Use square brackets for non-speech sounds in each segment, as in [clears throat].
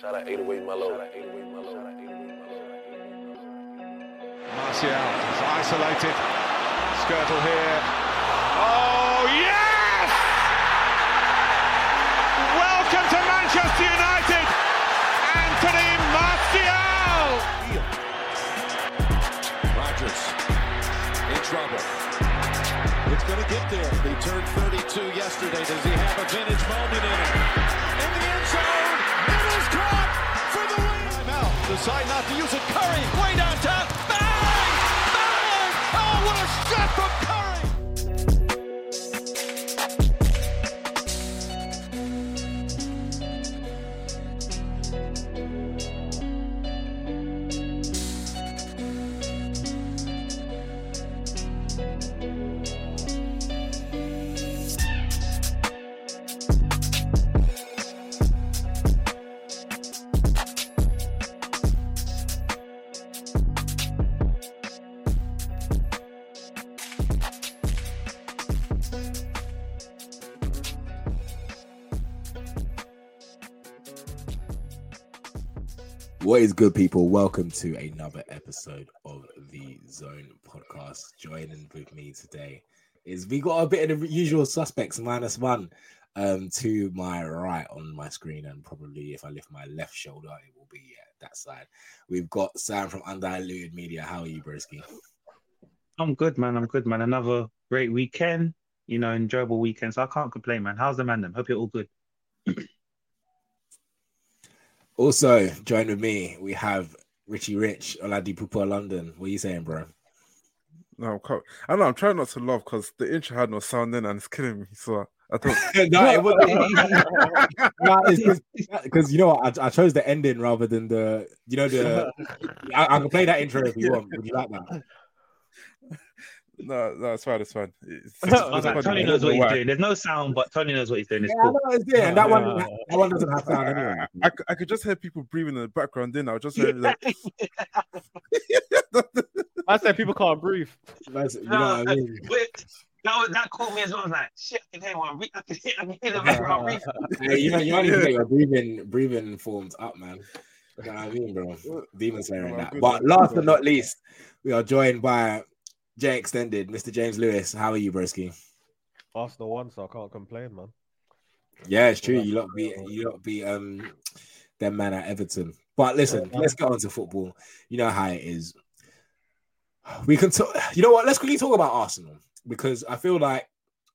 Shout out 808 Mellow. Shout out 808 Mellow. Shout out 808 Mellow. Martial is isolated. Skirtle here. Oh, yes! Welcome to Manchester United, Anthony Martial! Rodgers in trouble. It's going to get there. He turned 32 yesterday. Does he have a vintage moment in it? In the end zone. Timeout. Decide not to use it. Curry way downtown. Bang! Bang! Oh, what a shot from Curry! What is good, people? Welcome to another episode of the Zone Podcast. Joining with me today is we got a bit of the usual suspects, minus one um, to my right on my screen, and probably if I lift my left shoulder, it will be yeah, that side. We've got Sam from Undiluted Media. How are you, Broski? I'm good, man. I'm good, man. Another great weekend, you know, enjoyable weekend. So I can't complain, man. How's the man? Them? Hope you're all good. [clears throat] Also, join with me, we have Richie Rich, Oladipupo London. What are you saying, bro? No, I'm I know I'm trying not to laugh because the intro had no sound in and it's killing me. So I thought [laughs] no, it [laughs] was because you know what, I, I chose the ending rather than the you know the [laughs] I, I can play that intro if you want. Would you like that? No, no, it's fine, it's fine. It's, I was like, Tony knows what he's doing. There's no sound, but Tony knows what he's doing. It's Yeah, I cool. know it's there, and that one that one doesn't have sound anyway. [laughs] I, I, I could just hear people breathing in the background. Then I was just hearing like, [laughs] [laughs] I said people can't breathe. That's- you know what I mean? Wait, that, was, that caught me as well. I was like, shit, I can hear one. I can hear, I can hear the background breathe. Hey, you know, you only get your breathing breathing forms up, man. You know what I mean, bro? Demon Slayer and that. But last but not least, we are joined by J Extended, Mr. James Lewis. How are you, Broski? Arsenal won, so I can't complain, man. Yeah, it's true. You lot be you lot be um them man at Everton. But listen, let's get on to football. You know how it is. We can talk. You know what? Let's quickly talk about Arsenal because I feel like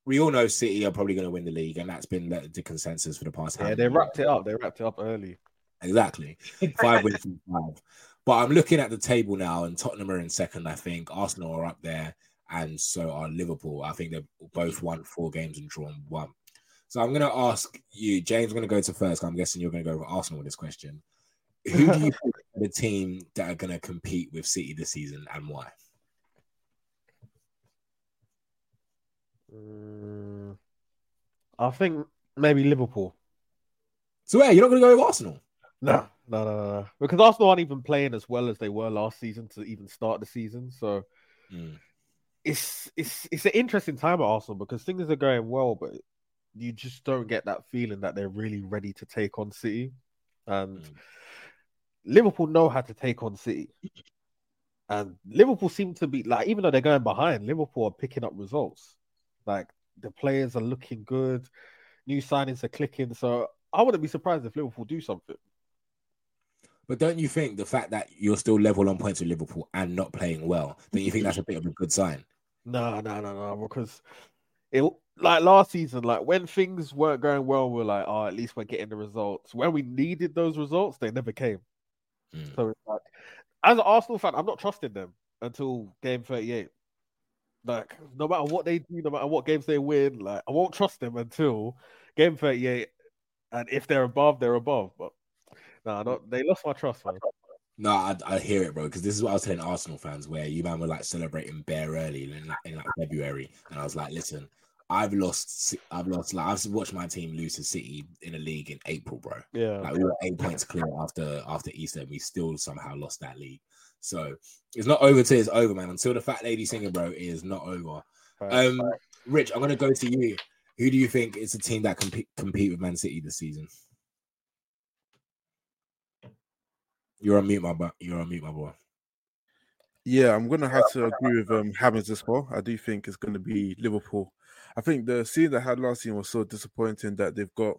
we all know City are probably going to win the league, and that's been the, the consensus for the past. Yeah, how they many wrapped it up. They wrapped it up early. Exactly. [laughs] Five wins from five. But I'm looking at the table now, and Tottenham are in second, I think. Arsenal are up there, and so are Liverpool. I think they've both won four games and drawn one. So I'm going to ask you, James, I'm going to go to first. I'm guessing you're going to go with Arsenal with this question. Who do you [laughs] think are the team that are going to compete with City this season and why? Mm, I think maybe Liverpool. So, yeah, you're not going to go with Arsenal? No, no, no, no, no. Because Arsenal aren't even playing as well as they were last season to even start the season. So Mm. it's it's it's an interesting time at Arsenal because things are going well, but you just don't get that feeling that they're really ready to take on City. And Mm. Liverpool know how to take on City. And Liverpool seem to be like, even though they're going behind, Liverpool are picking up results. Like the players are looking good, new signings are clicking. So I wouldn't be surprised if Liverpool do something. But don't you think the fact that you're still level on points with Liverpool and not playing well, don't you think that's a bit of a good sign? No, no, no, no, because it like last season, like when things weren't going well, we are like, oh, at least we're getting the results. When we needed those results, they never came. Mm. So like, as an Arsenal fan, I'm not trusting them until game 38. Like, no matter what they do, no matter what games they win, like I won't trust them until game 38. And if they're above, they're above. But no, not they lost my trust, man. No, I, I hear it, bro. Because this is what I was telling Arsenal fans, where you man were like celebrating bare early in like, in like February, and I was like, listen, I've lost, I've lost, like I've watched my team lose to City in a league in April, bro. Yeah. Like we were eight points clear after after Easter, and we still somehow lost that league. So it's not over till it's over, man. Until the fat lady singer, bro, is not over. Um, Rich, I'm gonna go to you. Who do you think is a team that compete compete with Man City this season? You're on mute, my boy. You're on mute, my boy. Yeah, I'm gonna have to [laughs] agree with um Hammers as well. I do think it's gonna be Liverpool. I think the season they had last season was so disappointing that they've got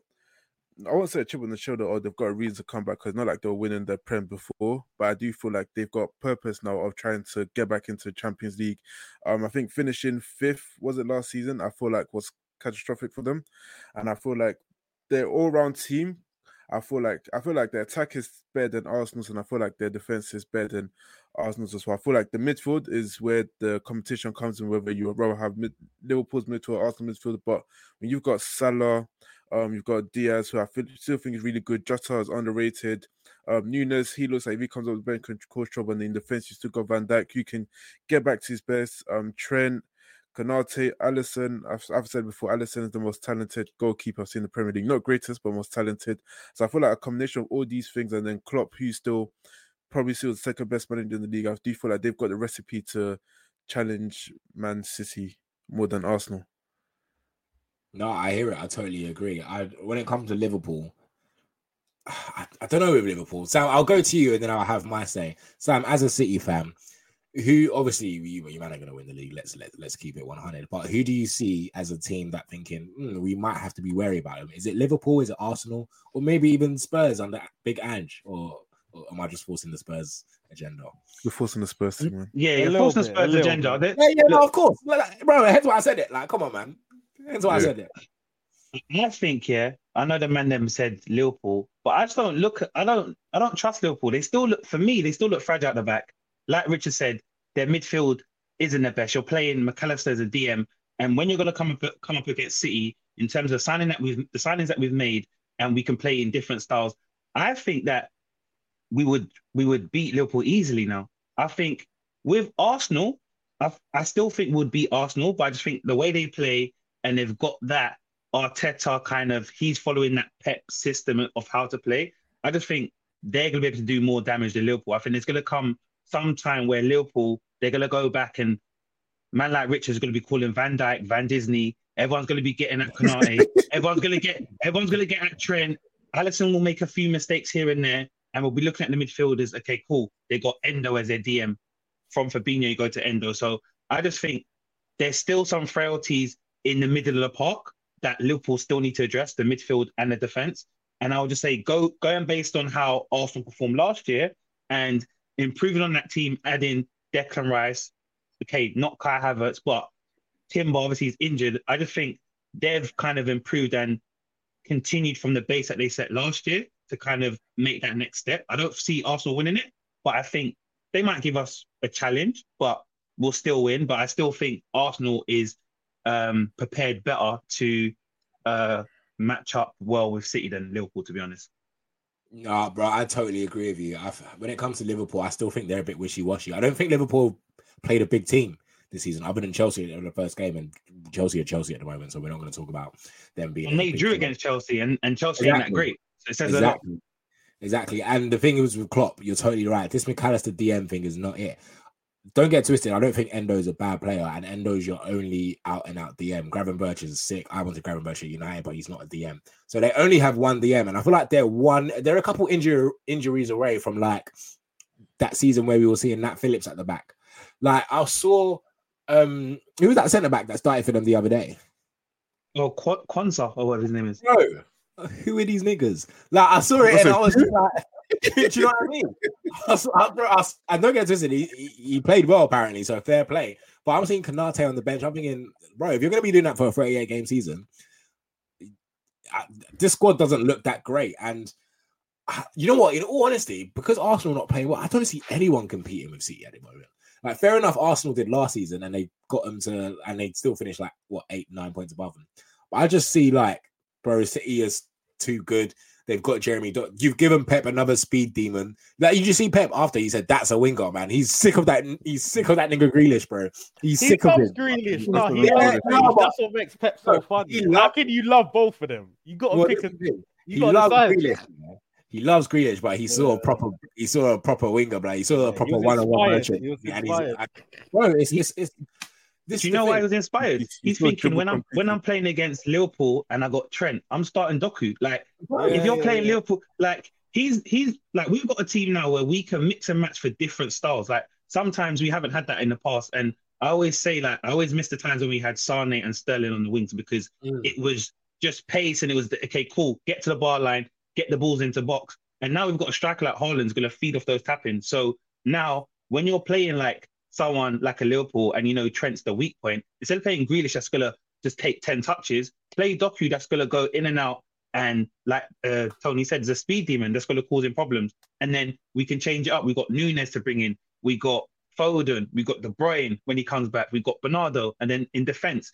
I won't say a chip on the shoulder or they've got a reason to come back because not like they were winning the Prem before, but I do feel like they've got purpose now of trying to get back into Champions League. Um, I think finishing fifth was it last season. I feel like was catastrophic for them, and I feel like their all-round team. I feel like I feel like their attack is better than Arsenal's, and I feel like their defense is better than Arsenal's as well. I feel like the midfield is where the competition comes in, whether you would rather have mid, Liverpool's midfield or Arsenal midfield. But when you've got Salah, um, you've got Diaz, who I feel, still think is really good. Jota is underrated. Um, Nunes, he looks like if he comes up with can cause trouble. And in defense, you still got Van Dijk, who can get back to his best. Um, Trent, Konate, Alisson. I've, I've said before, Alisson is the most talented goalkeeper I've seen in the Premier League. Not greatest, but most talented. So I feel like a combination of all these things, and then Klopp, who's still probably still the second best manager in the league. I do feel like they've got the recipe to challenge Man City more than Arsenal. No, I hear it. I totally agree. I when it comes to Liverpool, [sighs] I, I don't know with Liverpool. Sam, I'll go to you and then I'll have my say. Sam, as a City fan, who obviously you, you man are going to win the league. Let's let, let's keep it 100. But who do you see as a team that thinking "Hmm, we might have to be wary about them? Is it Liverpool? Is it Arsenal? Or maybe even Spurs under Big Ange? Or, or am I just forcing the Spurs agenda? We're forcing the Spurs team, man. Yeah, you're forcing the bit, a Spurs agenda. They- Yeah, yeah, no, of course, Like, bro. That's why I said it. Like, come on, man. That's why I said it. I think, yeah, I know the man them said Liverpool, but I just don't look. I don't. I don't trust Liverpool. They still look for me. They still look fragile at the back. Like Richard said, their midfield isn't the best. You're playing Mac Allister as a DM, and when you're going to come up come up against City in terms of signing that we've the signings that we've made, and we can play in different styles. I think that we would we would beat Liverpool easily now. I think with Arsenal, I, I still think we'd beat Arsenal, but I just think the way they play and they've got that Arteta kind of he's following that Pep system of how to play. I just think they're going to be able to do more damage than Liverpool. I think there's going to come some time where Liverpool they're going to go back and man like Richard's going to be calling Van Dijk, Van Disney. Everyone's going to be getting at Konate. [laughs] everyone's going to get everyone's going to get at Trent. Alisson will make a few mistakes here and there, and we'll be looking at the midfielders. Okay, cool. They got Endo as their DM. From Fabinho, you go to Endo. So I just think there's still some frailties in the middle of the park that Liverpool still need to address, the midfield and the defense. And I would just say go going based on how Arsenal performed last year and improving on that team, adding Declan Rice, okay, not Kai Havertz, but Timber obviously is injured. I just think they've kind of improved and continued from the base that they set last year to kind of make that next step. I don't see Arsenal winning it, but I think they might give us a challenge, but we'll still win. But I still think Arsenal is um, prepared better to uh, match up well with City than Liverpool, to be honest. Nah, bro, I totally agree with you. I've, when it comes to Liverpool, I still think they're a bit wishy-washy. I don't think Liverpool played a big team this season, other than Chelsea in the first game, and Chelsea are Chelsea at the moment, so we're not going to talk about them being. And they drew team. against Chelsea, and, and Chelsea ain't that Exactly. great. So it says a lot. Exactly. Exactly. And the thing is with Klopp, you're totally right. This Mac Allister DM thing is not it. Don't get twisted. I don't think Endo's a bad player, and Endo's your only out and out DM. Gravenberch is sick. I wanted Gravenberch at United, but he's not a DM. So they only have one DM, and I feel like they're one. They're a couple injury injuries away from like that season where we were seeing Nat Phillips at the back. Like I saw, um, who was that centre back that started for them the other day? Oh, Qu- Quansah, or whatever his name is. Bro, who are these niggas? Like I saw it What's and I was like, [laughs] do you know what I mean? I, I, bro, I, I don't get twisted. He, he, he played well apparently, so fair play. But I'm seeing Konate on the bench. I'm thinking, bro, if you're gonna be doing that for a 38 game season, I, this squad doesn't look that great. And uh, you know what? In all honesty, because Arsenal not playing well, I don't see anyone competing with City at the moment. Like, fair enough, Arsenal did last season and they got them to, and they still finished like what eight, nine points above them. But I just see like, bro, City is too good. They've got Jeremy. Doc- You've given Pep another speed demon. Like you just see Pep after he said that's a winger, man. He's sick of that. He's sick of that nigga Grealish, bro. He's He sick of him. Grealish. No, he Yeah, loves no, Grealish. but- That's what makes Pep so funny. he How can you love both of them? You got to Well, pick a. is thing. You He got to loves decide. Grealish. man. He loves Grealish, but he saw a proper. He saw a proper winger, bro. He saw a proper was one-on-one inspired. merchant. He Yeah, and he's- I- bro, it's it's, it's this. Do you the know why thing. he was inspired? He's- He's he's thinking when I'm when. I'm playing against Liverpool and I got Trent, I'm starting Doku. Like Yeah, if you're yeah, playing yeah. Liverpool, like he's he's like we've got a team now where we can mix and match for different styles. Like sometimes we haven't had that in the past, and I always say like I always miss the times when we had Sane and Sterling on the wings because Mm. it was just pace and it was okay, cool, get to the bar line, get the balls into box, and now we've got a striker like Haaland's going to feed off those tap-ins. So now when you're playing like someone like a Liverpool and you know Trent's the weak point, instead of playing Grealish that's to just take 10 touches, play Doku that's to go in and out and like uh, Tony said, there's a speed demon that's to cause him problems. And then we can change it up. We got Nunes to bring in. We got Foden. We got De Bruyne when he comes back. We got Bernardo. And then in defense,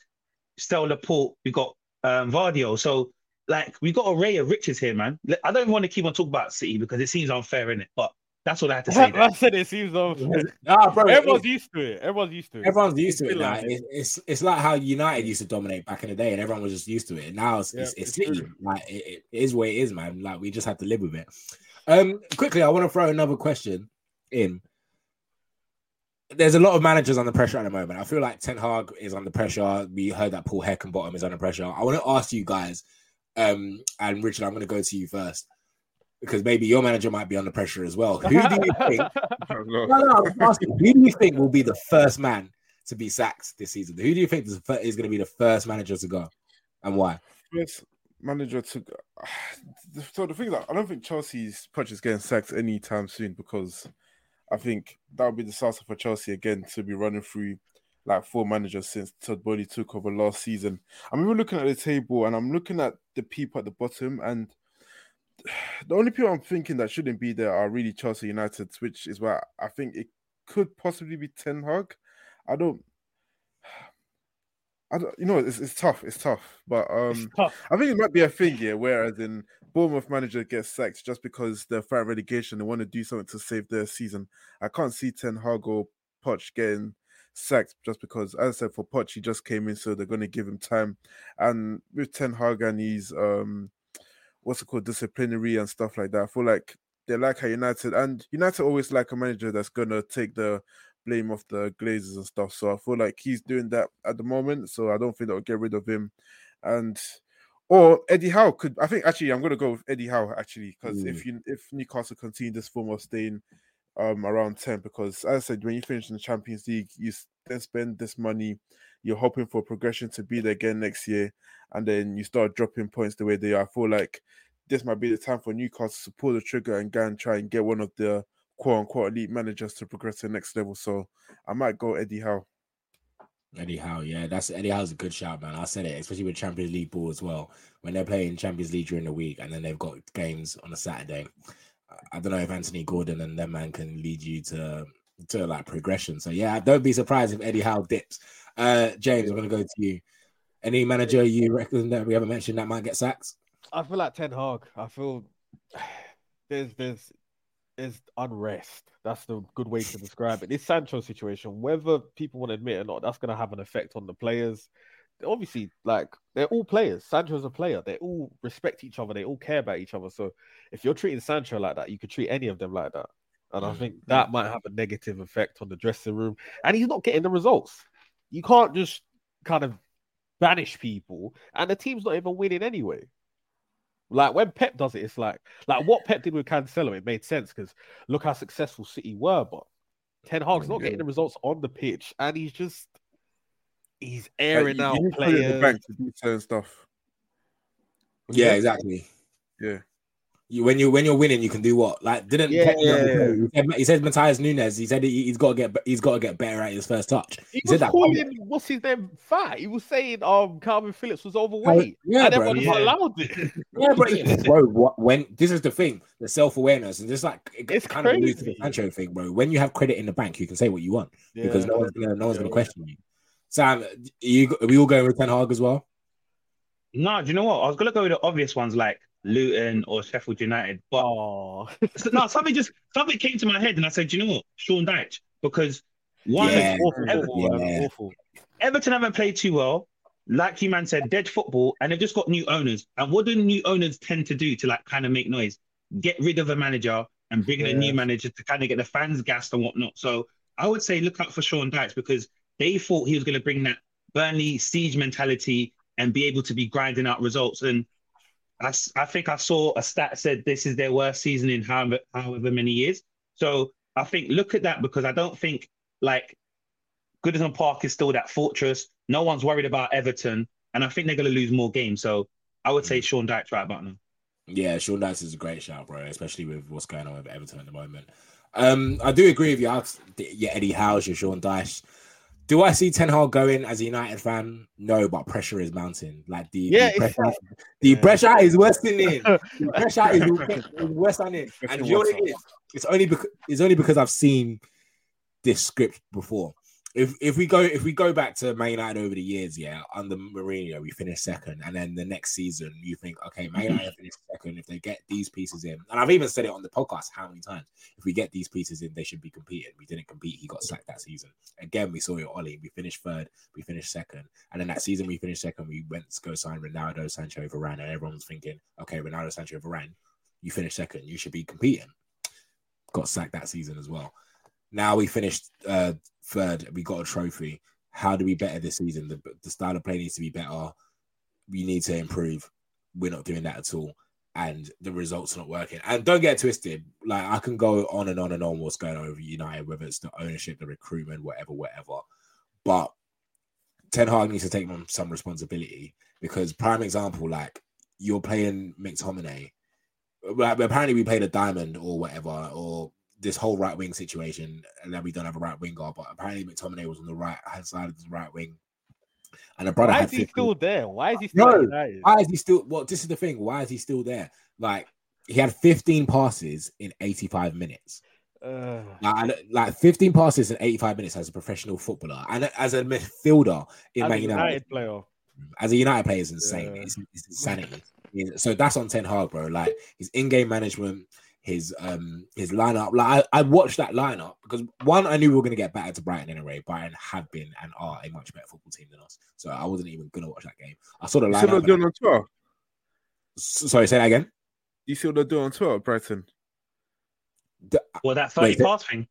Stel Laporte. We got um, Vardio. So like we got a array of riches here, man. I don't want to keep on talking about City because it seems unfair in it, but that's what I had to say. I said it seems though. Nah, bro, everyone's it- used to it. Everyone's used to it. everyone's used to it now. like it. It's, it's it's like how United used to dominate back in the day, and everyone was just used to it. And now it's, Yeah, it's, it's it's Like it, it is what it is, man. Like we just have to live with it. Um, quickly, I want to throw another question in. There's a lot of managers under pressure at the moment. I feel like Ten Hag is under pressure. We heard that Paul Heckingbottom is under pressure. I want to ask you guys, um, and Richard, I'm going to go to you first because maybe your manager might be under pressure as well. Who do you think? [laughs] [laughs] No. No, no, I'm asking, who do you think will be the first man to be sacked this season? Who do you think is, the fir- is going to be the first manager to go, and why? First manager to go. [sighs] so the thing is that I don't think Chelsea's punch is getting sacked anytime soon because I think that would be the disaster for Chelsea again to be running through like four managers since Todd Boehly took over last season. I'm even looking at the table and I'm looking at the people at the bottom and the only people I'm thinking that shouldn't be there are really Chelsea United, which is why I think it could possibly be Ten Hag. I don't I don't, you know, it's, it's tough. It's tough, but um, tough. I think it might be a thing here, whereas in Bournemouth manager gets sacked just because they're fighting relegation, they want to do something to save their season. I can't see Ten Hag or Poch getting sacked just because, as I said, for Poch he just came in, so they're going to give him time. And with Ten Hag and his um, what's it called, disciplinary and stuff like that, I feel like they like how United and United always like a manager that's to take the blame of the Glazers and stuff. So I feel like he's doing that at the moment. So I don't think they'll get rid of him. And or Eddie Howe could I think actually I'm gonna go with Eddie Howe actually because if you if Newcastle continue this form of staying um around 10 because as I said when you finish in the Champions League you then spend this money you're hoping for progression to be there again next year and then you start dropping points the way they are I feel like this might be the time for Newcastle to pull the trigger and go and try and get one of the quote unquote elite managers to progress to the next level so I might go Eddie Howe Eddie Howe, yeah, that's Eddie Howe's a good shout, man. I said it, especially with Champions League ball as well. When they're playing Champions League during the week and then they've got games on a Saturday. I- don't know if Anthony Gordon and that man can lead you to to like progression. So yeah, don't be surprised if Eddie Howe dips. Uh James, I'm gonna go to you. Any manager you reckon that we haven't mentioned that might get sacked? I feel like Ten Hag. I feel [sighs] there's there's there's unrest. That's the good way to describe it. This Sancho situation, whether people want to admit or not, that's going to have an effect on the players. Obviously, like they're all players. Sancho's a player. They all respect each other. They all care about each other. So if you're treating Sancho like that, you could treat any of them like that. And I Mm. think that might have a negative effect on the dressing room. And he's not getting the results. You can't just kind of banish people, and the team's not even winning anyway. Like when Pep does it, it's like like what Pep did with Cancelo, it made sense because look how successful City were, but Ten Hag's not getting the results on the pitch, and he's just he's Like, airing you- you out need to put it in the bank to do certain stuff. Yeah, exactly. yeah You, when you when you're winning, you can do what? Like didn't Yeah, Pep yeah, he said, he said Matthias Nunes. He said he, he's got to get he's got to get better at his first touch. He, He was said that. calling what's his name fat. He was saying um Kalvin Phillips was overweight, Yeah, and bro. everyone yeah. allowed it. Yeah, but yeah, [laughs] bro, what, when this is the thing, the self awareness, and just like it It's kind of alludes to the crazy. Sancho thing, bro. When you have credit in the bank, you can say what you want because no one's gonna no one's gonna question you. Sam, you are we all going with Ten Hag as well? No, do you know what? I was gonna go with the obvious ones like Luton or Sheffield United, but Oh, so- no, something just something came to my head, and I said, "Do you know what? Sean Dyche, because one, Yeah. awful football, Yeah. awful. Everton haven't played too well. Like you man said, dead football, and they've just got new owners. And what do new owners tend to do to like kind of make noise? Get rid of a manager and bring in a new manager to kind of get the fans gassed and whatnot. So I would say look out for Sean Dyche because they thought he was going to bring that Burnley siege mentality and be able to be grinding out results. And I, I think I saw a stat said this is their worst season in however, however many years. So I think look at that because I don't think like Goodison Park is still that fortress. No one's worried about Everton, and I think they're going to lose more games. So I would say Sean Dyche right about now. Yeah, Sean Dyche is a great shout, bro, especially with what's going on with Everton at the moment. Um, I do agree with you. I've, yeah, Eddie Howe's your Sean Dyche. Do I see Ten Hag going as a United fan? No, but pressure is mounting. Like the, Yeah, the it's pressure, [laughs] the pressure is worse than it. The pressure is is worse than it. And you know what it is? It's only because it's only because I've seen this script before. If if we go if we go back to Man United over the years, yeah, under Mourinho, we finished second, and then the next season you think, okay, Man United mm-hmm. finished second. If they get these pieces in, and I've even said it on the podcast how many times, if we get these pieces in, they should be competing. We didn't compete, he got sacked that season. Again, we saw it, Ollie. We finished third, we finished second, and then that season we finished second. We went to go sign Ronaldo, Sancho, Varane, and everyone's thinking, okay, Ronaldo, Sancho, Varane, you finished second, you should be competing. Got sacked that season as well. Now we finished uh, third. We got a trophy. How do we better this season? The, the style of play needs to be better. We need to improve. We're not doing that at all, and the results are not working. And don't get twisted. Like I can go on and on and on what's going on with United, whether it's the ownership, the recruitment, whatever, whatever. But Ten Hag needs to take on some responsibility because prime example, like you're playing McTominay. Like, apparently we played a diamond or whatever, or this whole right wing situation, and that we don't have a right winger. But apparently McTominay was on the right hand side of the right wing, and the brother Why had is he 50 still there? Why is he still No, United? Why is he still? Well, this is the thing. Why is he still there? Like he had 15 passes in 85 minutes. Uh, Like, like 15 passes in 85 minutes as a professional footballer and as a midfielder in a Man United, United player. as a United player is insane. Yeah. It's, it's insanity. [laughs] So that's on Ten Hag, bro. Like his in-game management, his um his lineup. Like I, I watched that lineup because one, I knew we were gonna get better to Brighton anyway. Brighton have been and are a much better football team than us. So I wasn't even gonna watch that game. I saw the You see what lineup. they're doing on Twitter? Sorry, say that again. You see what they're doing on Twitter, Brighton? The- Well, that 30 Wait, pass thing.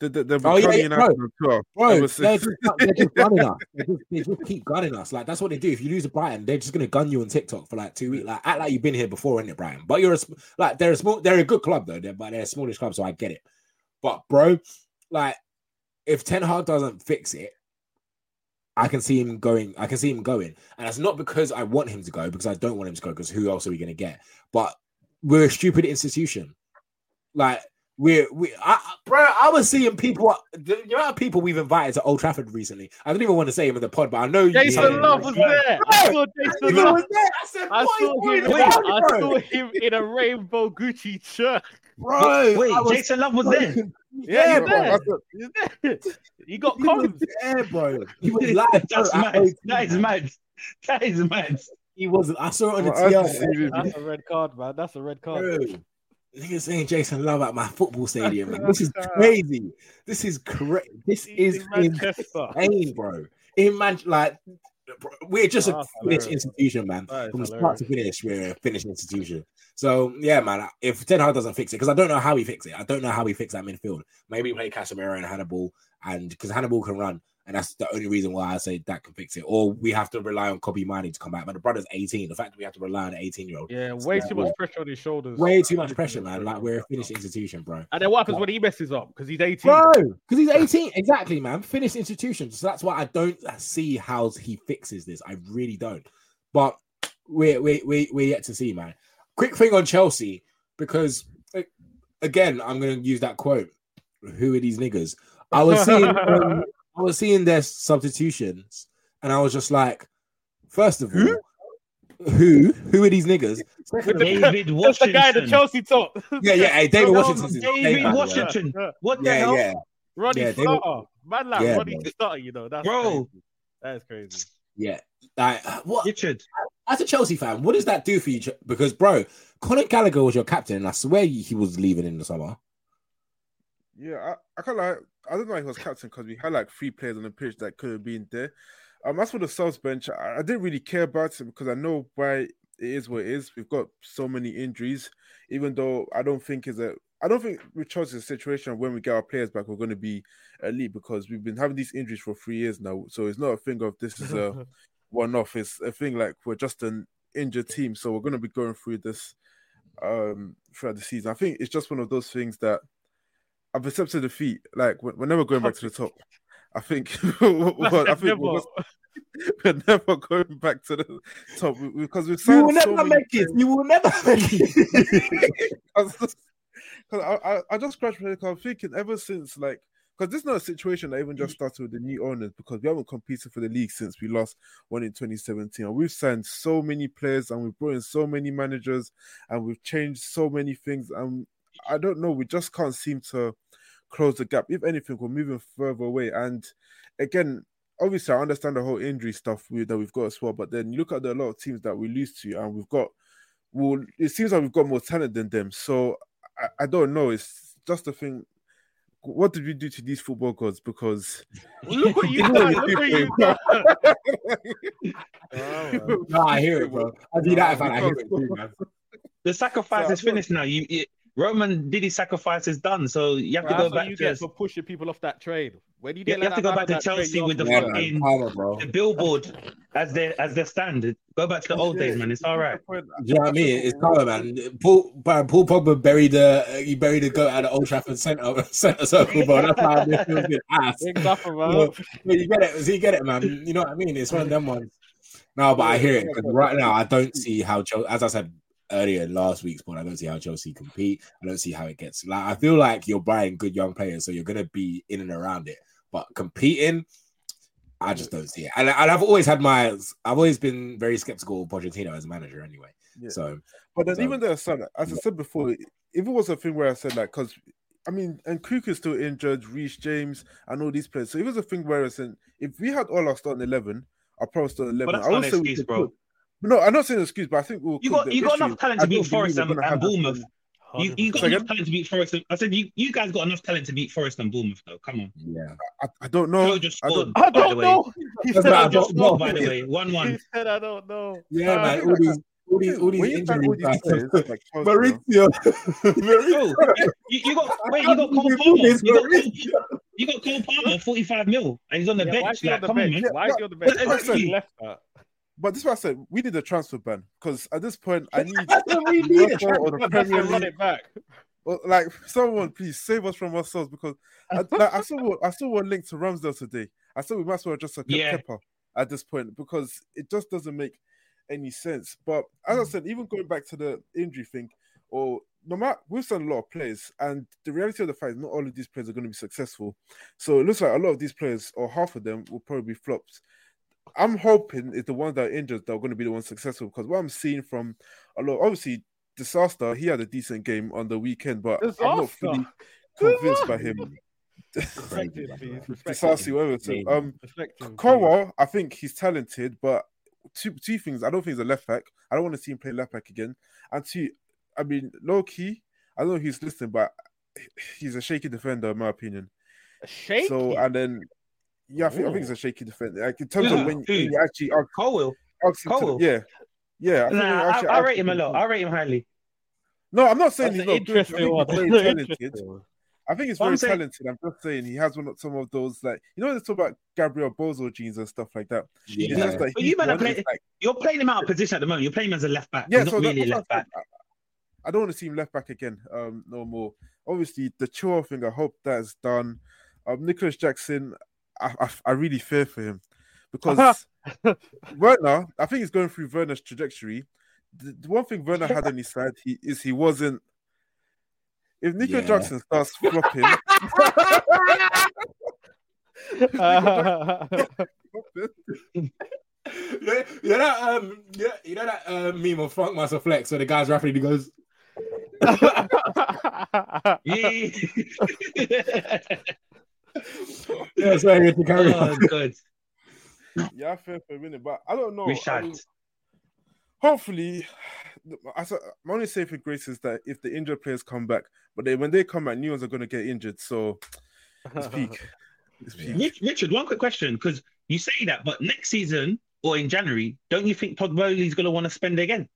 The, the, the Oh, yeah, Brighton yeah, United on Bro, Ever they're just, [laughs] they're just gunning us. They just, they just keep gunning us. Like that's what they do. If you lose to Brighton, they're just gonna gun you on TikTok for like two weeks. Like act like you've been here before, innit, Brighton? But you're a like they're a small, they're a good club though. They're, but they're a smallish club, so I get it. But bro, like if Ten Hag doesn't fix it, I can see him going. I can see him going, and that's not because I want him to go, because I don't want him to go. Because who else are we gonna get? But we're a stupid institution. Like we're we, I, I- bro. I was seeing people. The amount of people we've invited to Old Trafford recently. I don't even want to say him in the pod, but I know you. Jason yeah. Love was there. I saw Jason Love. was there. I said, I saw boy, him. boy, I saw him in a rainbow Gucci shirt. Bro, Wait, Jason Love was there. [laughs] Yeah, Yeah, he's bro. there. He got He was combs. there, bro. He was [laughs] live. That's bro, mad. That is mad. That is mad. He wasn't. I saw it on the Well, TL. just see it. That's a red card, man. That's a red card. Bro, nigga saying Jason Love at my football stadium. man. This is [laughs] crazy. This is correct. This is in insane, bro. In man, like bro, we're just a That's finished institution, man. From start to finish, we're a finished institution. So yeah, man. If Ten Hag doesn't fix it, because I don't know how he fix it. I don't know how he fix that midfield. Maybe play Casemiro and Hannibal, and because Hannibal can run, and that's the only reason why I say that can fix it. Or we have to rely on Kobbie Mainoo to come back. But the brother's 18. The fact that we have to rely on an 18 year old, Yeah, way too much pressure on his shoulders. way too much pressure, man. Like we're a finished institution, bro. And then what happens when he messes up? Because he's 18. Bro, because he's 18. Exactly, man. Finished institution. So that's why I don't see how he fixes this. I really don't. But we're, we we we're yet to see, man. Quick thing on Chelsea, because again, I'm going to use that quote. Who are these niggas? I was [laughs] seeing, um, I was seeing their substitutions, and I was just like, first of all, who? Who are these niggas? Second of David That's the guy in the Chelsea top. yeah, yeah. Hey, David No, Washington's David insane, man. Washington. What the Yeah, hell? yeah, Ronnie Yeah, they Stutter. Man like Yeah, Ronnie bro. Stutter, you know. That's Bro. crazy. That is crazy. yeah. Like, what? Richard. as a Chelsea fan, what does that do for you? Because, bro, Conor Gallagher was your captain, and I swear he was leaving in the summer. Yeah, I, I kind of like. I don't know if he was captain because we had like three players on the pitch that could have been there. Um, as for the subs bench, I, I didn't really care about it because I know why it is what it is. We've got so many injuries, even though I don't think is a. I don't think with Chelsea's situation when we get our players back, we're going to be elite because we've been having these injuries for three years now. So it's not a thing of this is a [laughs] one off. It's a thing like we're just an injured team, so we're going to be going through this um throughout the season. I think it's just one of those things that I've accepted defeat. Like we're, we're never going back to the top. I think. well, I think we're, we're never going back to the top because we've You will never many make it. You will never make it. because [laughs] I, I, I just scratched my head 'cause I'm thinking ever since like because this is not a situation that even just mm. started with the new owners because we haven't competed for the league since we lost one in 2017 and we've signed so many players and we've brought in so many managers and we've changed so many things and I don't know we just can't seem to close the gap if anything we're moving further away and again obviously I understand the whole injury stuff we, that we've got as well but then you look at the, a lot of teams that we lose to and we've got well it seems like we've got more talent than them so I, I don't know it's just a thing what did we do to these football gods? Because [laughs] Look what you [laughs] done. Look what you [laughs] done. no, I hear it, bro. I do that, fan. I hear it too, man. The sacrifice So, is finished now. You, you Roman did his sacrifice is done, so you have to go back you to get for pushing people off that train. When you you get have to go back to Chelsea with the Yeah, fucking. Tyler, bro. the billboard as their as their stand. Go back to the old days, man. It's all right. Do you know what I mean? It's Tyler, man. Paul, man, Paul Pogba buried the uh, he buried the goat at the Old Trafford centre [laughs] centre circle, bro. That's how this feels good ass. Exactly, man. Well, well, you get it, so you get it, man. You know what I mean? It's one of them ones. No, but I hear it. 'cause right now, I don't see how Chelsea, as I said earlier in last week's point, I don't see how Chelsea compete. I don't see how it gets. Like, I feel like you're buying good young players, so you're gonna be in and around it. But competing, I just don't see it. And, and I've always had my, I've always been very skeptical of Pochettino as a manager, anyway. Yeah. So But then So- even though son, as I said before, if it was a thing where I said like, because I mean, and Cook is still injured, Reece James, and all these players. So it was a thing where I said, if we had all our starting eleven, I'll probably start eleven. that's I would an say we could bro. cook. No, I'm not saying excuse, but I think we'll. You got you got issue. enough talent to beat Forest and, and Bournemouth. You, you got Say enough again? talent to beat Forest. and- I said you, you guys got enough talent to beat Forest and Bournemouth, though. Come on. yeah, I, I don't know. Joe just I don't. I by the don't way. know. He That's said, what I I don't don't know. Oh, by the way, one He [laughs] one. said, I don't know. yeah, Uh, man. All these, all these, all when these you find all injuries. these man. players, like Chelsea, Maurizio, [laughs] Maurizio. Bro, you, you got wait, you got Cole How Palmer. do you do You got this, Cole, you got Cole Palmer, forty-five mil, and he's on the Yeah, why bench. is he Like, on the come on, bench? man. Why is he on the bench? But- Why is he Listen. left that? But this is what I said. We need a transfer ban because at this point, I need [laughs] we need a Liverpool or the Premier to run it back. Well, like someone, please save us from ourselves because I, like, I saw what- I saw one link to Ramsdale today. I said we might as well just kept Yeah. Kepa at this point because it just doesn't make any sense. But as I mm. said, even going back to the injury thing, or no matter we've seen a lot of players, and the reality of the fact is not all of these players are going to be successful. So it looks like a lot of these players, or half of them, will probably be flops. I'm hoping it's the ones that are injured that are going to be the ones successful because what I'm seeing from a lot, obviously, Disasi. He had a decent game on the weekend, but I'm not fully convinced by him. Respect him, please. Respect Disasi, him. whatever. So, um, Respect him, please. Colwill, I think he's talented, but two two things. I don't think he's a left back. I don't want to see him play left back again. And two, I mean, low key, I don't know if he's listening, but he's a shaky defender, in my opinion. Shaky. So, and then, yeah, I think, I think he's a shaky defender. Like in terms of when, when you actually ask, Colwill. ask him to- Cole? yeah, yeah. I think when you Nah, I, actually I ask rate him a lot. I rate him highly. No, I'm not saying That's he's not good. I think he's very [laughs] talented. I think he's What I'm very saying- talented. I'm just saying he has one of some of those like you know when they talk about Gabriel Bozo genes and stuff like that. It's Yeah. just like But you man are play- like, You're playing him out of position at the moment. You're playing him as a left back. yeah, He's so not really a left back. I, I don't want to see him left back again. Um, no more. Obviously, the Chua thing. I hope that is done. Um, Nicholas Jackson. I, I, I really fear for him because [laughs] Werner. I think he's going through Werner's trajectory. The, the one thing Werner had on his side he, is he wasn't. If Nico Yeah. Jackson starts flopping, you [laughs] know, you know that um, you know, you know that uh, meme of Funk Master Flex where the guy's rapping he goes, [laughs] [laughs] Yeah. "Yeah, sorry, we to carry oh, on." good. [laughs] yeah, I fear for a minute, but I don't know. I Richard. mean, hopefully, I said, my only saving grace is that if the injured players come back, but they, when they come back, new ones are going to get injured. So it's peak. [laughs] It's peak. Rich- Richard, one quick question because you say that, but next season or in January, don't you think Todd Boehly's going to want to spend again?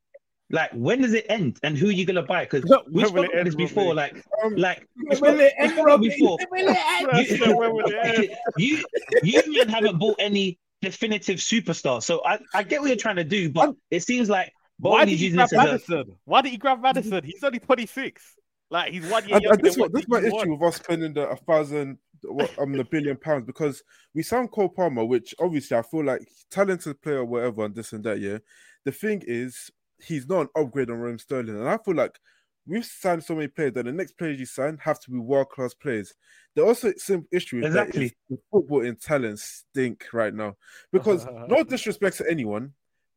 Like, when does it end, and who are you going to buy? Because we When will spoke it about this before. Like, Um, like we When spoke, will it end, spoke before. When will it end? That's the when will it [laughs] you, you man haven't bought any definitive superstar. So I, I get what you're trying to do, but it seems like Why did he grab this as a Maddison? Why did he grab Maddison? He's only 26. Like he's one year And, and this, than what, this is my he issue was. with us spending the a thousand, what, um, the billion pounds because we signed Cole Palmer, which obviously I feel like talented player, whatever, and this and that. Yeah, the thing is, he's not an upgrade on Raheem Sterling, and I feel like we've signed so many players that the next players you sign have to be world class players. The also same issue with that is Exactly. the football in talent stink right now because [laughs] no disrespect to anyone,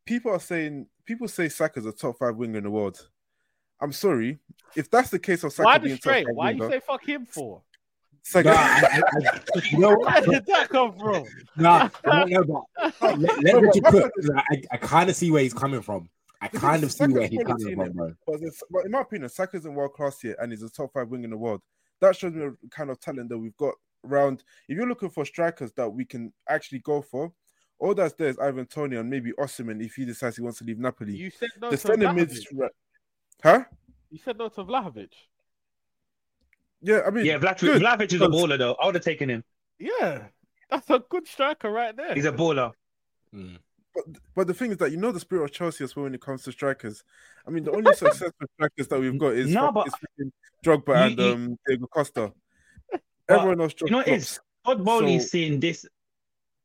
people are saying people say Saka's a top five winger in the world. I'm sorry. If that's the case of Saka Why being the top straight? five Why you say fuck him for? Saka, No, I, I, I, you know, [laughs] Where did that come from? no, no, no, but [laughs] let, let No, Richard but- cook. I, I kind of see where he's coming from. I The kind of see Saka's where he's quality, coming from, innit? bro. But, it's- but in my opinion, Saka's in world class here and he's a top five wing in the world. That shows me the kind of talent that we've got around. If you're looking for strikers that we can actually go for, all that's there is Ivan Toney and maybe Osimhen if he decides he wants to leave Napoli. You said no the to centre mid, Vlahovic. huh? You said no to Vlahovic. Yeah, I mean, Yeah, Vlahovic, good. Vlahovic is a baller though. I would have taken him. Yeah, that's a good striker right there. He's a baller. Mm. But, but the thing is that you know the spirit of Chelsea as well when it comes to strikers. I mean, the only successful strikers that we've got is, No, fuck- but- is Drogba and you- um, Diego Costa. [laughs] Everyone else, You know it is? drops. Todd Boehly's So- seeing this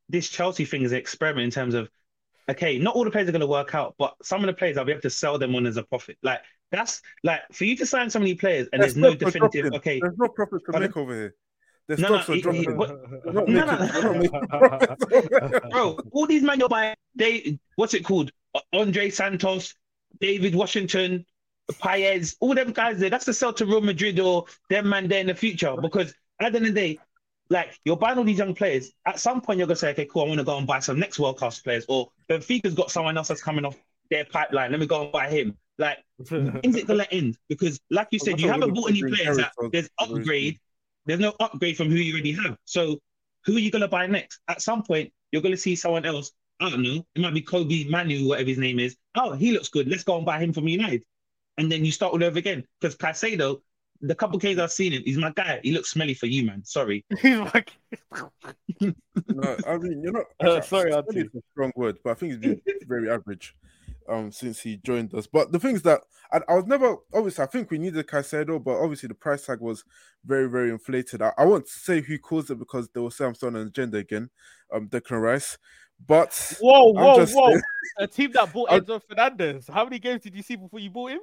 this Chelsea thing as an experiment in terms of okay, not all the players are going to work out, but some of the players I'll be able to sell them on as a profit. Like that's like for you to sign so many players and there's, no stocks for definitive. dropping. Okay, There's no profit to make over here. There's No, stocks no, are he- dropping. [laughs] No, no. we're profit. [laughs] bro, all these men you're buying, they what's it called? Andrey Santos, Deivid Washington, Paez, all them guys there. That's the sell to Real Madrid or them man there in the future. Because at the end of the day, like you're buying all these young players. At some point, you're gonna say, okay, cool, I want to go and buy some next world class players. Or Benfica's got someone else that's coming off their pipeline. Let me go and buy him. Like, [laughs] when's it gonna end? Because, like you said, you haven't bought any players. That there's upgrade. There's no upgrade from who you already have. So, who are you gonna buy next? At some point, you're gonna see someone else. I don't know. It might be Kobbie Mainoo, whatever his name is. Oh, he looks good. Let's go and buy him from United. And then you start all over again. Because Caicedo, the couple cases I've seen him, he's my guy. He looks smelly for you, man. Sorry. [laughs] He's like, No, I mean, you're not. Uh, sorry, actually, Auntie. it's a strong word, but I think he's been very average um since he joined us. But the thing is that I, I was never obviously I think we needed Caicedo, but obviously the price tag was very very inflated. I, I won't say who caused it because they will say I'm still on an agenda again. Um, Declan Rice, but whoa, I'm whoa, just whoa! [laughs] A team that bought I'm- Enzo Fernandez. How many games did you see before you bought him?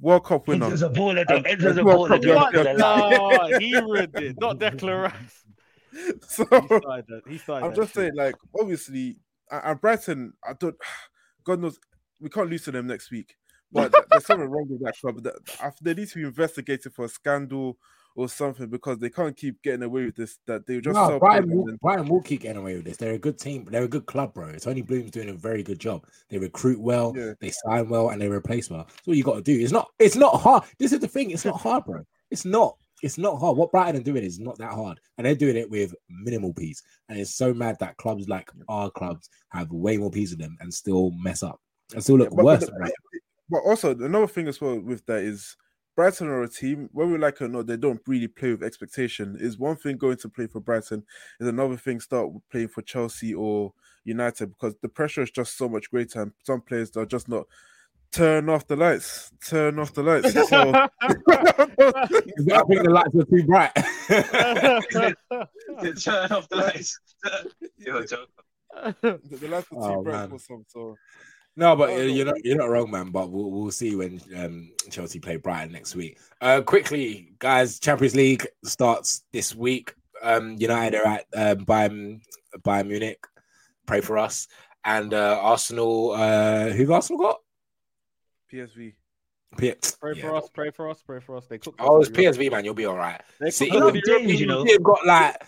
World Cup winner. Enzo's a baller, though. Enzo's a baller. Cup though. winner. No, he ruined it. Not Declan Rice. [laughs] So He started. He started I'm just shit. saying, like, obviously, and and Brighton, I don't, [sighs] God knows, we can't lose to them next week. But there's something wrong with that club. That- They need to be investigated for a scandal or something because they can't keep getting away with this. That they just No, Brian will, and- Brian will keep getting away with this. They're a good team. They're a good club, bro. Tony Bloom's doing a very good job. They recruit well, Yeah. they sign well, and they replace well. That's all you got to do. It's not. It's not hard. This is the thing. It's not hard, bro. It's not. It's not hard. What Brighton are doing is not that hard, and they're doing it with minimal peas. And it's so mad that clubs like our clubs have way more peas in them and still mess up and still look Yeah, but- worse. but-. But also another thing as well with that is Brighton are a team, whether we like it or not, they don't really play with expectation. Is one thing going to play for Brighton, is another thing start playing for Chelsea or United because the pressure is just so much greater, and some players are just not turn off the lights, turn off the lights. [laughs] So I think the lights are too bright. [laughs] Turn off the lights. [laughs] You're a joke. the, the lights are too Oh, bright man. for some. So No, but Oh, uh, you're not you're not wrong, man. But we'll we'll see when um, Chelsea play Brighton next week. Uh, quickly, guys, Champions League starts this week. Um, United are at um, Bayern Bayern Munich. Pray for us. And uh, Arsenal. Uh, who Arsenal got? PSV. P- Pray yeah. for us, pray for us, pray for us. They cooked. Oh, us it's. PSV, man. You'll be all right. They See, cooked us in James, Europe. you know. They've got like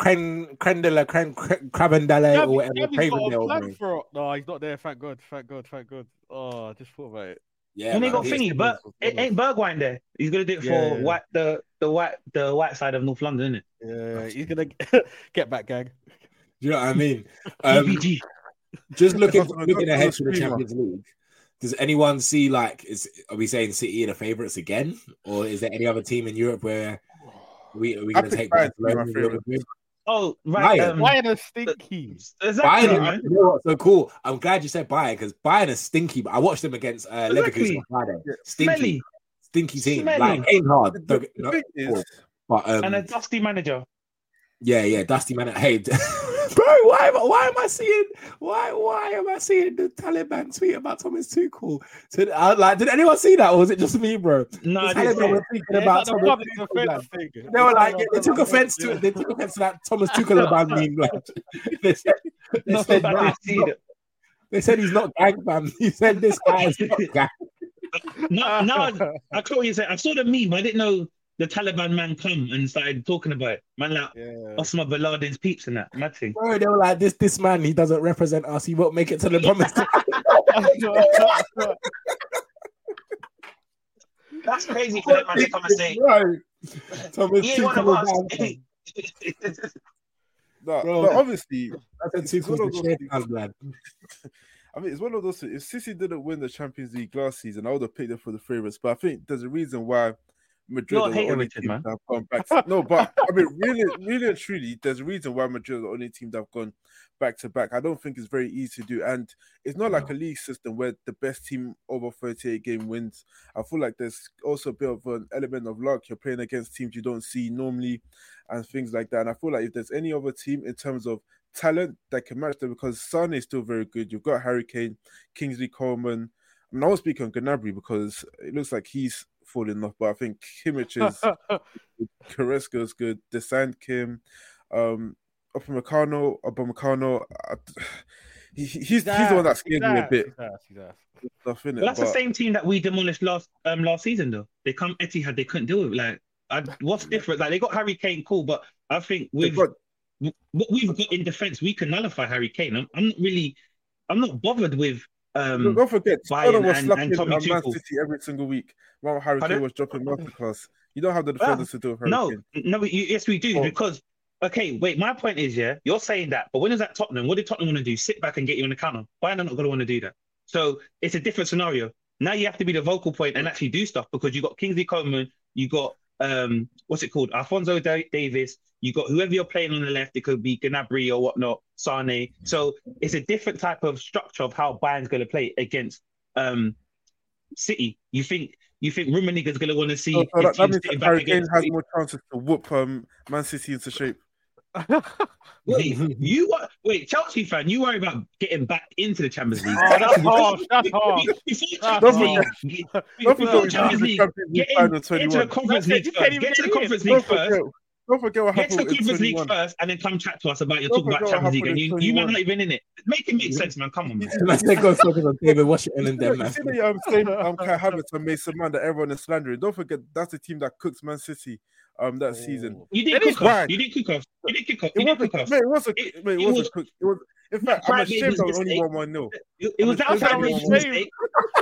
Cren Crendela, Cren Crabendale, or Gabby- whatever. Gabby's got a Cravendale, for No, he's not there. Thank God. Thank God. Thank God. Oh, I just thought about it. Yeah, and they got he's- thingy, but it ain't Bergwijn there. He's gonna do it for Yeah, yeah. white the the white the white side of North London, isn't it? Yeah, he's gonna [laughs] get back, gang. Do you know what I mean? [laughs] it? Um, just [laughs] looking That's- looking ahead to the. Champions League. Does anyone see like is are we saying City are the favourites again, or is there any other team in Europe where we are we going to take Bayern to be my Barcelona, Real favourite. Madrid? Oh, right. Bayern. Um, Bayern are stinky. exactly, Bayern, man. you know so cool? I'm glad you said Bayern because Bayern is stinky. But I watched them against uh, Exactly. Leverkusen on Friday. Stinky, Smelly. stinky team. Smelly. Like ain't hard. The, Don't the no, thing but um, And a dusty manager. Yeah, yeah, Dusty Man. Hey, [laughs] bro, why am I, why am I seeing why why am I seeing the Taliban tweet about Thomas Tuchel? So, uh, like, did anyone see that, or was it just me, bro? No, The Taliban were Yeah, about the Thomas Tuchel, man. thing. They were like, they took offense to it. They took offense to that Thomas Tuchel [laughs] about me. Like, they said, they, No, said, I didn't they said he's not gang, fam. He said this guy is not gang. No, no, I, I caught what you said. I saw the meme. I didn't know the Taliban man come and started talking about it. Man, like Yeah. Osama bin Laden's peeps and that. Mad thing. Bro, they were like, this this man, he doesn't represent us. He won't make it to the promised. land. [laughs] That's crazy for that man to come and say. Right. Thomas He ain't one of us. [laughs] no, Bro. but obviously, I said It's one Tuchel's of the those champ, things- man. [laughs] I mean, it's one of those. If City didn't win the Champions League last season, I would have picked them for the favourites. But I think there's a reason why Madrid You're the only Richard, team that have gone back. [laughs] no, but I mean, really, really and truly, there's a reason why Madrid are the only team that have gone back to back. I don't think it's very easy to do, and it's not like a league system where the best team over 38 game wins. I feel like there's also a bit of an element of luck. You're playing against teams you don't see normally, and things like that. And I feel like if there's any other team in terms of talent that can match them because Son is still very good. You've got Harry Kane, Kingsley Coleman. I mean, I was speaking on Gnabry because it looks like he's falling off, but I think Kimmich is [laughs] Carrasco is good. Desant Kim, um, Upamecano, Upamecano. uh, [sighs] He, he's he's the one that scared me a bit. He's ass, he's ass. Stuff in it, But that's the same team that we demolished last um last season though. They come Etihad, they couldn't do it. Like, I, what's different? Like they got Harry Kane, cool, but I think they've with got- what we've got in defense, we can nullify Harry Kane. I'm, I'm not really, I'm not bothered with um. don't forget, Bayern was and- slapping and Tommy Man City every single week. While Harry? Kane was dropping masterclass. You don't have the defenders to do Harry No, Kane. no, you, yes, we do Oh. because. Okay, wait. My point is, yeah, you're saying that, but when is that Tottenham? What did Tottenham want to do? Sit back and get you on the counter? Bayern are not going to want to do that. So it's a different scenario. Now you have to be the vocal point and actually do stuff because you got Kingsley Coleman, you got um, what's it called, Alphonso Da- Davies, you got whoever you're playing on the left. It could be Gnabry or whatnot, Sane. So it's a different type of structure of how Bayern's going to play against um, City. You think you think Rummenigge's going to want to see So, so that, that means that Harry Kane has more chances to whoop um, Man City into shape. Wait, you wait, Chelsea fan, you worry about getting back into the Champions League. Oh, that's harsh. That's harsh. Before That's Champions. League, Don't before forget Champions the League, Champions League get in, into the Conference League first. Get to the. Conference Don't League forget, first. don't forget what Get to the Conference League first, and then come chat to us about your Don't talk about Champions League. And you, you might not even in it. Make it make sense, man. Come on, man. [laughs] Let's take go focus on Deivid Washington and them, You man. see the um, same um, [laughs] Kai Havertz and Mason Mount that everyone is slandering. Don't forget that's the team that cooks Man City um that season. You did is cook off. You did cook off. You did cook off. It You did wasn't, cook off. it was a, It- mate, it it was, was- a cook. It was, in fact, I'm ashamed that was only mistake. one one nil. It, it was that crybaby's mistake.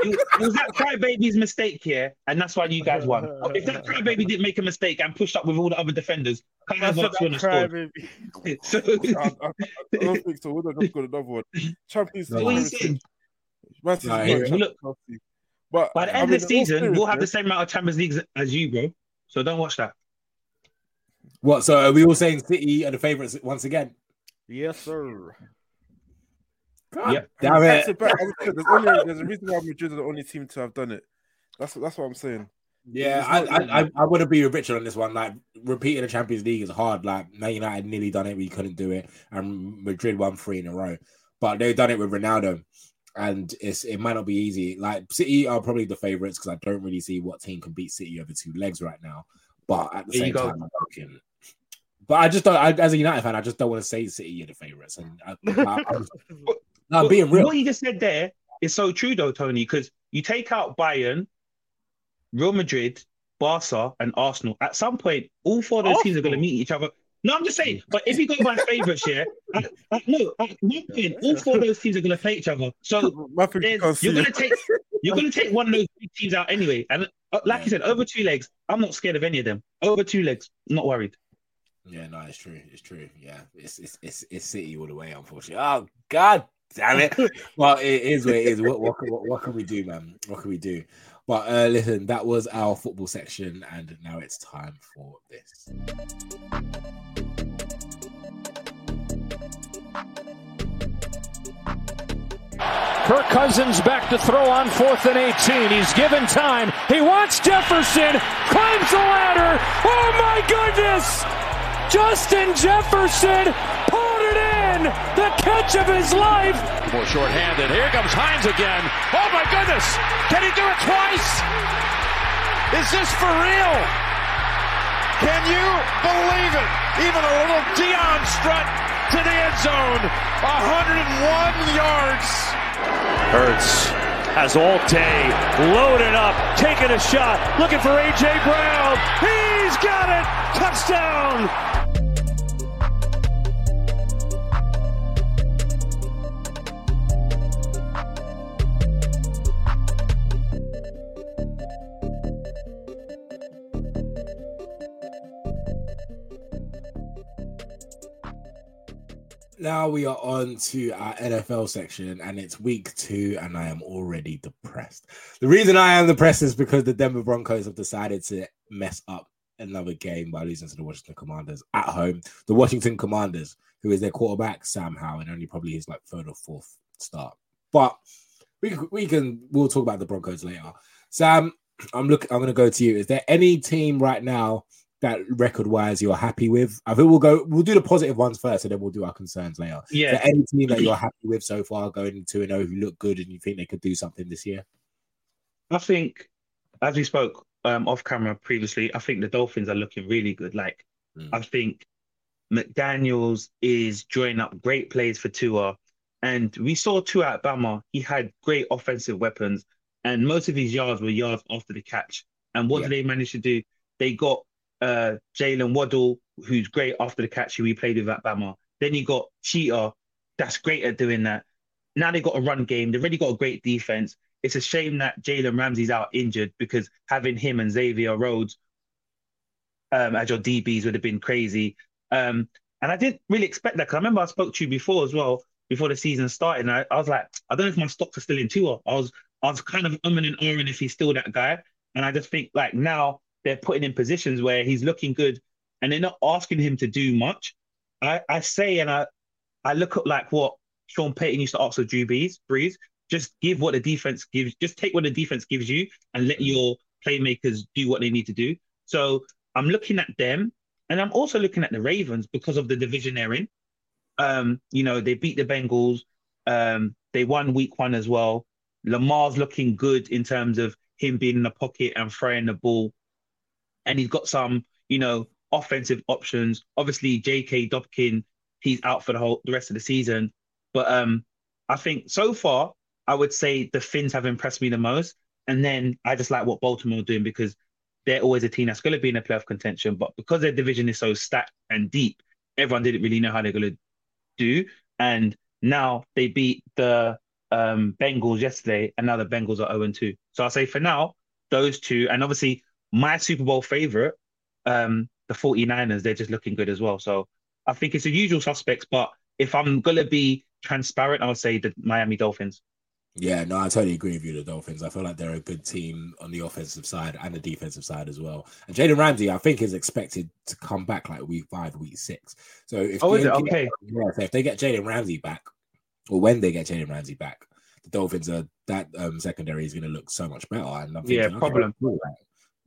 It, it was that crybaby's mistake here, and that's why you guys won. If that crybaby didn't make a mistake and push up with all the other defenders, Kai That's Havertz that wouldn't have scored. crybaby. [laughs] So, I, I, I don't think so. We'd have just got another one. Champions League. what are you saying? Man City's Nah, not yeah. Champions Look, But By the I end mean, of the season, we'll have the same amount of Champions Leagues as you, bro. So don't watch that. What? So are we all saying City are the favourites once again? Yes, sir. God Yep. Damn it. back, as I said, there's, only, there's a reason why Madrid are the only team to have done it. That's that's what I'm saying. Yeah, I, not I, I, I wouldn't be with Richard on this one. Like repeating the Champions League is hard. Like Man United nearly done it, we couldn't do it, and Madrid won three in a row. But they've done it with Ronaldo, and it's it might not be easy. Like City are probably the favourites because I don't really see what team can beat City over two legs right now. But at the There you same go. time, I'm looking. But I just don't. I, as a United fan, I just don't want to say City are the favourites, and I, [laughs] I, I'm, [laughs] no, I'm being real. What you just said there is so true, though, Tony, because you take out Bayern, Real Madrid, Barca, and Arsenal. At some point, all four of those teams are going to meet each other. No, I'm just saying. But if you go by favourites, yeah, at, at, no, at one point, all four of those teams are going to play each other. So [laughs] you there's- can't see you're going to take you're going to take one of those teams out anyway. And uh, like you said, over two legs, I'm not scared of any of them. Over two legs, not worried. Yeah, no, it's true. It's true. Yeah, it's it's it's, it's City all the way, unfortunately. Oh God damn it! [laughs] well, it is what it is. What what, what, what can we do, man? What can we do? But uh, listen, that was our football section, and now it's time for this. Kirk Cousins back to throw on fourth and 18. He's given time. He wants Jefferson, climbs the ladder. Oh my goodness! Justin Jefferson pulled it in. The catch of his life. More short-handed. Here comes Hines again. Oh my goodness! Can he do it twice? Is this for real? Can you believe it? Even a little Deion strut to the end zone. 101 yards. Hurts has all day, loaded up, taking a shot, looking for A.J. Brown. He's got it! Touchdown! Now we are on to our NFL section, and it's week two, and I am already depressed. The reason I am depressed is because the Denver Broncos have decided to mess up another game by losing to the Washington Commanders at home. The Washington Commanders, who is their quarterback, Sam Howell, and only probably his like third or fourth start. But we we can we'll talk about the Broncos later. Sam, I'm looking. I'm going to go to you. Is there any team right now that record wise you're happy with? I think we'll go. We'll do the positive ones first, and then we'll do our concerns later. Yeah. any team that you're [clears throat] happy with so far going to and oh who look good and you think they could do something this year? I think, as we spoke um, off camera previously, I think the Dolphins are looking really good. Like, Mm. I think McDaniels is drawing up great plays for Tua. And we saw Tua at Bama. He had great offensive weapons, and most of his yards were yards after the catch. And what Yeah. did they manage to do? They got uh, Jaylen Waddle, who's great after the catch, who we played with at Bama. Then you got Cheetah, that's great at doing that. Now they've got a run game. They've already got a great defense. It's a shame that Jalen Ramsey's out injured because having him and Xavier Rhodes um, as your DBs would have been crazy. Um, and I didn't really expect that because I remember I spoke to you before as well, before the season started. And I, I was like, I don't know if my stocks are still in Tua. I was I was kind of umming and ahhing if he's still that guy. And I just think like now they're putting in positions where he's looking good and they're not asking him to do much. I, I say and I I look at like what Sean Payton used to ask of Drew Brees, Brees, just give what the defense gives, just take what the defense gives you and let your playmakers do what they need to do. So I'm looking at them and I'm also looking at the Ravens because of the division they're in. Um, you know, they beat the Bengals. Um, they won week one as well. Lamar's looking good in terms of him being in the pocket and throwing the ball. And he's got some, you know, offensive options. Obviously, J.K. Dobbins, he's out for the whole the rest of the season. But um, I think so far, I would say the Fins have impressed me the most. And then I just like what Baltimore are doing because they're always a team that's going to be in a playoff contention. But because their division is so stacked and deep, everyone didn't really know how they're going to do. And now they beat the um, Bengals yesterday, and now the Bengals are 0 2. So I'll say for now, those two, and obviously my Super Bowl favorite, um, the 49ers, they're just looking good as well. So I think it's the usual suspects, but if I'm going to be transparent, I would say the Miami Dolphins. Yeah, no, I totally agree with you. The Dolphins. I feel like they're a good team on the offensive side and the defensive side as well. And Jaden Ramsey, I think, is expected to come back like week five, week six. So if Oh, they get- Okay. yeah, so if they get Jaden Ramsey back, or when they get Jaden Ramsey back, the Dolphins are that um, secondary is going to look so much better. And I'm Yeah, thinking, okay, problem. like,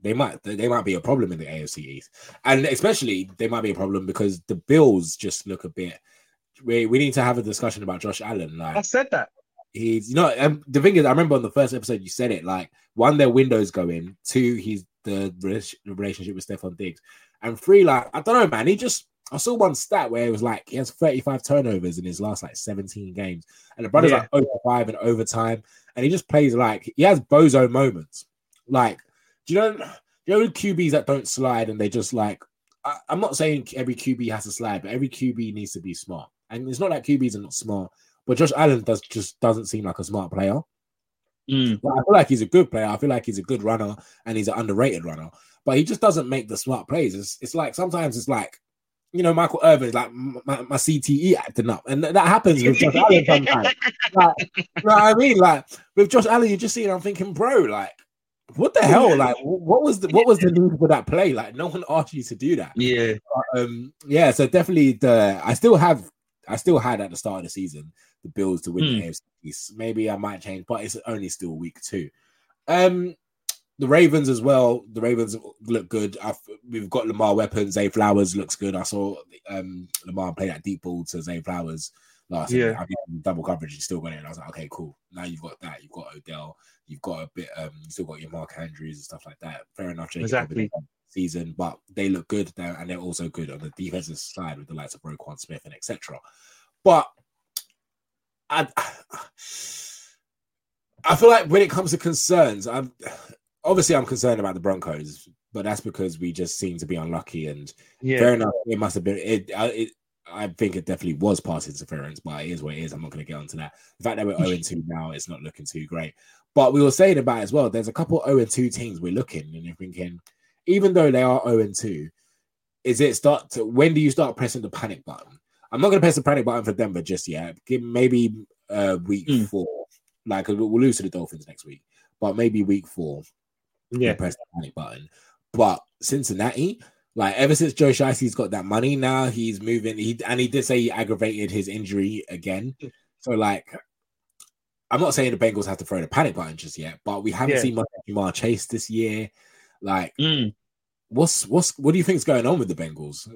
They might they might be a problem in the AFC East, and especially they might be a problem because the Bills just look a bit. We, we need to have a discussion about Josh Allen. Like I said that. he's you know and the thing is i remember on the first episode you said it like one their windows go in two he's the rela- relationship with Stefon Diggs and three like i don't know man he just i saw one stat where it was like he has 35 turnovers in his last like 17 games and the brother's Yeah. like over five and overtime and he just plays like he has bozo moments like do you know do you know the qb's that don't slide and they just like I, i'm not saying every qb has to slide but every qb needs to be smart and it's not like qb's are not smart but Josh Allen does just doesn't seem like a smart player. Mm. But I feel like he's a good player. I feel like he's a good runner and he's an underrated runner. But he just doesn't make the smart plays. It's, it's like sometimes it's like, you know, Michael Irvin is like my, my CTE acting up, and that happens with Josh Allen sometimes. [laughs] Like, you know what I mean? Like with Josh Allen, you just see it. I'm thinking, bro, like, what the hell? Like, what was the what was the need for that play? Like, no one asked you to do that Yeah. um yeah so definitely the i still have I still had at the start of the season the Bills to win Hmm. the AFC East. Maybe I might change, but it's only still week two. Um, the Ravens as well. The Ravens look good. I've, we've got Lamar weapons. Zay Flowers looks good. I saw um, Lamar play that deep ball to Zay Flowers last. Yeah. Yeah, I mean, double coverage. He's still got it. And I was like, okay, cool. Now you've got that. You've got Odell. You've got a bit. Um, you still got your Mark Andrews and stuff like that. Fair enough. Jacob Exactly. Season, but they look good there, and they're also good on the defensive side with the likes of Roquan Smith and etc. But I, [sighs] I feel like when it comes to concerns, I'm obviously I'm concerned about the Broncos, but that's because we just seem to be unlucky. And Yeah. fair enough, it must have been it. It I think it definitely was pass interference, but it is what it is. I'm not going to get onto that. The fact that we're [laughs] 0 2 now, it's not looking too great. But we were saying about as well. There's a couple 0 2 teams we're looking and you're thinking, even though they are 0 2, is it start to when do you start pressing the panic button? I'm not going to press the panic button for Denver just yet. Give maybe uh, week Mm. four, like we'll lose to the Dolphins next week, but maybe week four, yeah, press the panic button. But Cincinnati, like ever since Joe Shiesty's got that money, now he's moving. He and he did say he aggravated his injury again. So like, I'm not saying the Bengals have to throw the panic button just yet, but we haven't Yeah. seen much of Ja'Marr Chase this year. Like, Mm. what's what's what do you think's going on with the Bengals?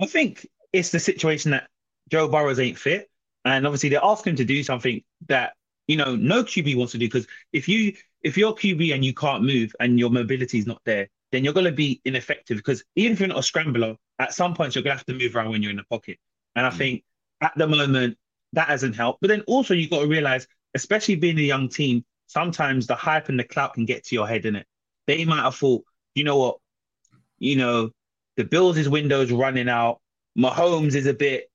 I think it's the situation that Joe Burrows ain't fit, and obviously they're asking him to do something that you know no QB wants to do. Because if you if you're QB and you can't move and your mobility is not there, then you're going to be ineffective. Because even if you're not a scrambler, at some point you're going to have to move around when you're in the pocket. And I Mm. think at the moment that hasn't helped. But then also you've got to realize, especially being a young team, sometimes the hype and the clout can get to your head in it. They might have thought, you know what, you know, the Bills' is window's running out. Mahomes is a bit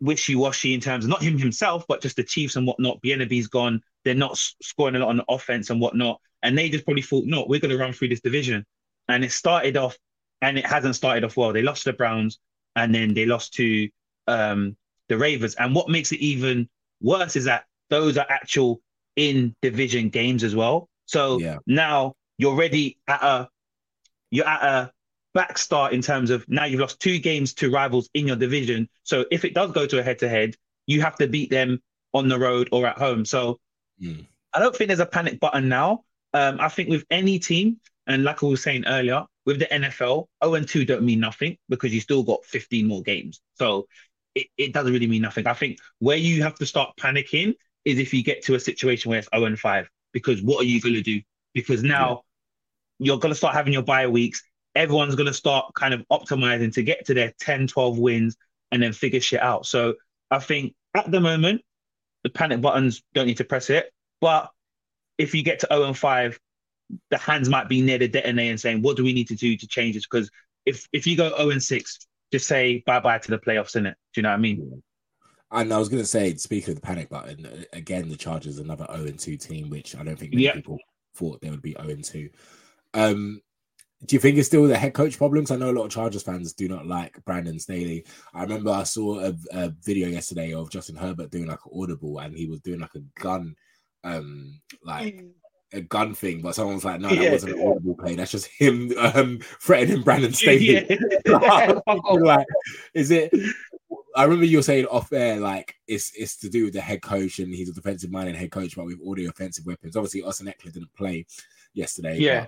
wishy-washy in terms of not him himself, but just the Chiefs and whatnot. Bieniemy's gone. They're not scoring a lot on the offense and whatnot. And they just probably thought, no, we're going to run through this division. And it started off, and it hasn't started off well. They lost to the Browns, and then they lost to um, the Ravens. And what makes it even worse is that those are actual in division games as well. So Yeah. now you're already at a you're at a back start in terms of now you've lost two games to rivals in your division. So if it does go to a head to head, you have to beat them on the road or at home. So Mm. I don't think there's a panic button now. Um, I think with any team, and like I was saying earlier, with the NFL, 0 and 2 don't mean nothing because you still got 15 more games. So it, it doesn't really mean nothing. I think where you have to start panicking is if you get to a situation where it's 0 and 5, because what are you going to do? Because now you're going to start having your bye weeks. Everyone's going to start kind of optimizing to get to their 10, 12 wins and then figure shit out. So I think at the moment, the panic buttons don't need to press it. But if you get to 0 and 5, the hands might be near the detonator and saying, what do we need to do to change this? Because if if you go 0 and 6, just say bye bye to the playoffs, in it. Do you know what I mean? And I was going to say, speaking of the panic button, uh, again, the Chargers another 0 and 2 team, which I don't think many Yeah. people thought they would be 0 and 2. Um, do you think it's still the head coach problems? I know a lot of Chargers fans do not like Brandon Staley. I remember I saw a, a video yesterday of Justin Herbert doing like an audible, and he was doing like a gun, um, like a gun thing. But someone was like, "No, that Yeah. wasn't an audible play. That's just him um, threatening Brandon Staley." [laughs] Yeah. [laughs] like, is it? I remember you were saying off air, like it's it's to do with the head coach and he's a defensive minded head coach, but with all the offensive weapons. Obviously, Austin Ekeler didn't play yesterday. Yeah.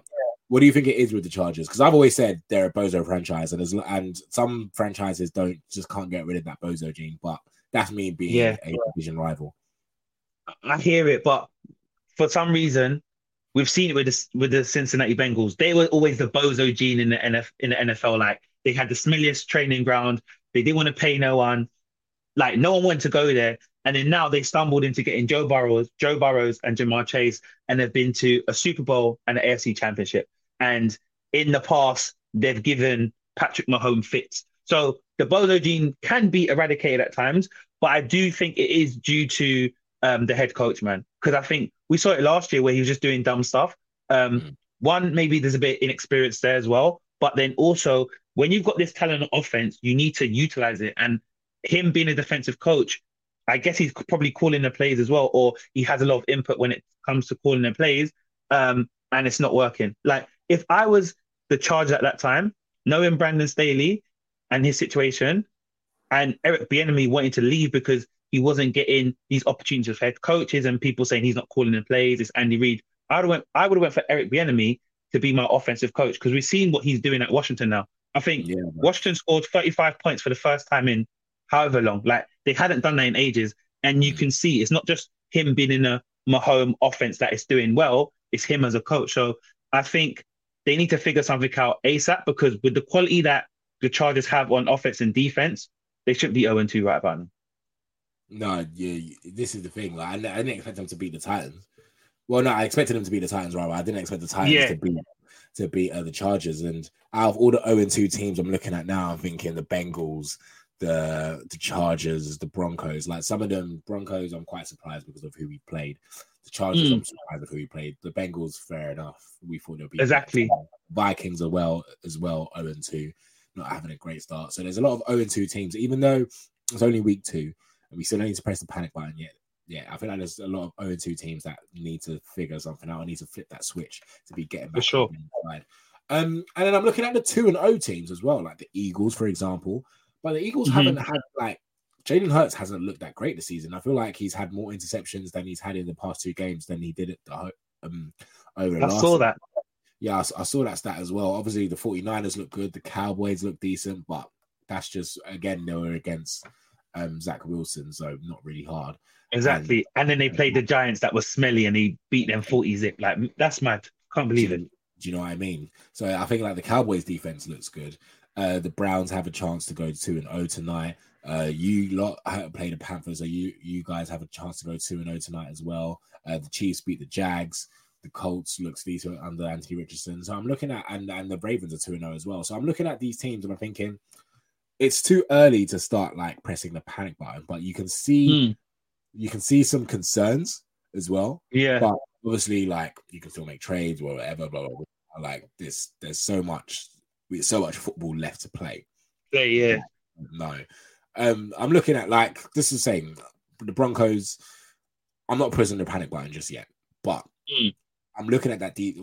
What do you think it is with the Chargers? Because I've always said they're a bozo franchise, and as, and some franchises don't just can't get rid of that bozo gene. But that's me being Yeah. a division rival. I hear it, but for some reason, we've seen it with the with the Cincinnati Bengals. They were always the bozo gene in the NF, in the NFL. Like they had the smelliest training ground. They didn't want to pay no one. Like no one wanted to go there. And then now they stumbled into getting Joe Burrows, Joe Burrows and Ja'Marr Chase, and they've been to a Super Bowl and an AFC Championship. And in the past, they've given Patrick Mahomes fits. So the bozo gene can be eradicated at times, but I do think it is due to um, the head coach, man. Because I think we saw it last year where he was just doing dumb stuff. Um, Mm. One, maybe there's a bit inexperience there as well. But then also, when you've got this talent on offense, you need to utilize it. And him being a defensive coach, I guess he's probably calling the plays as well, or he has a lot of input when it comes to calling the plays. Um, and it's not working. Like if I was the charge at that time, knowing Brandon Staley and his situation, and Eric Bieniemy wanting to leave because he wasn't getting these opportunities with head coaches and people saying he's not calling in plays. It's Andy Reid. I would went. I would have went for Eric Bieniemy to be my offensive coach because we've seen what he's doing at Washington now. I think Yeah. Washington scored 35 points for the first time in however long. Like they hadn't done that in ages. And you can see it's not just him being in a Mahomes offense that is doing well, it's him as a coach. So I think they need to figure something out ASAP because with the quality that the Chargers have on offense and defense, they shouldn't be 0 2 right about now. No, yeah, this is the thing. Like, I, I didn't expect them to beat the Titans. Well, no, I expected them to beat the Titans, right? I didn't expect the Titans Yeah. to beat to beat uh, the Chargers. And out of all the 0 2 teams I'm looking at now, I'm thinking the Bengals, the the Chargers, the Broncos. Like some of them, Broncos, I'm quite surprised because of who we played. The Chargers, Mm. I'm surprised of who we played. The Bengals, fair enough. We thought they'd be Exactly. Vikings are well as well, 0 2, not having a great start. So there's a lot of 0 2 teams, even though it's only week two, we still don't need to press the panic button yet. Yeah, I feel like there's a lot of 0 2 teams that need to figure something out. I need to flip that switch to be getting back sure. the inside. Um, and then I'm looking at the 2 and 0 teams as well, like the Eagles, for example. But the Eagles Mhm. haven't had like Jalen Hurts hasn't looked that great this season. I feel like he's had more interceptions than he's had in the past two games than he did at the ho- um over I last saw that. yeah, I, s- I saw that stat as well. Obviously, the 49ers look good, the Cowboys look decent, but that's just again they were against um Zach Wilson, so not really hard. Exactly. And then they played the Giants that was smelly and he beat them 40 zip. Like, that's mad. Can't believe it. Do you know what I mean? So I think like the Cowboys defense looks good. Uh, the Browns have a chance to go two and zero tonight. Uh, you lot ha- play the Panthers, so you you guys have a chance to go two and zero tonight as well. Uh, the Chiefs beat the Jags. The Colts looks decent under Anthony Richardson. So I'm looking at and and the Ravens are two and zero as well. So I'm looking at these teams and I'm thinking it's too early to start like pressing the panic button, but you can see Mm. you can see some concerns as well Yeah. but obviously like you can still make trades or whatever blah, blah, blah. like this there's so much there's so much football left to play Yeah. yeah. no um i'm looking at like this is saying the broncos i'm not pressing the panic button just yet but Mm. I'm looking at that deep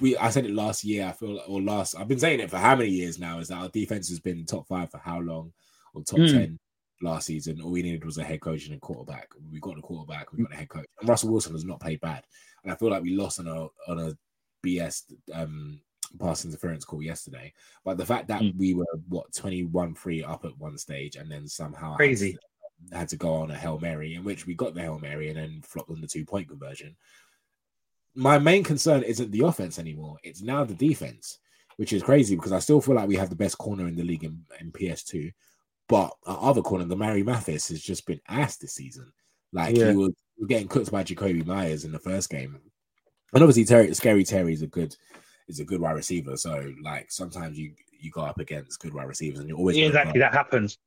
we i said it last year i feel like, or last i've been saying it for how many years now is that our defense has been top five for how long or top Mm. 10 last season all we needed was a head coach and a quarterback we got the quarterback we got a head coach and russell wilson has not played bad and I feel like we lost on a on a BS um pass interference call yesterday. But the fact that Mm. we were what 21-3 up at one stage and then somehow had Crazy. to- had to go on a Hail Mary, in which we got the Hail Mary and then flopped on the two-point conversion. My main concern isn't the offense anymore, it's now the defense, which is crazy because I still feel like we have the best corner in the league in, in PS2. But our other corner, Damarri Mathis, has just been ass this season. Like Yeah. he was getting cooked by Jakobi Meyers in the first game. And obviously Terry Scary Terry is a good is a good wide receiver. So like sometimes you you go up against good wide receivers and you're always Yeah, exactly. That happens.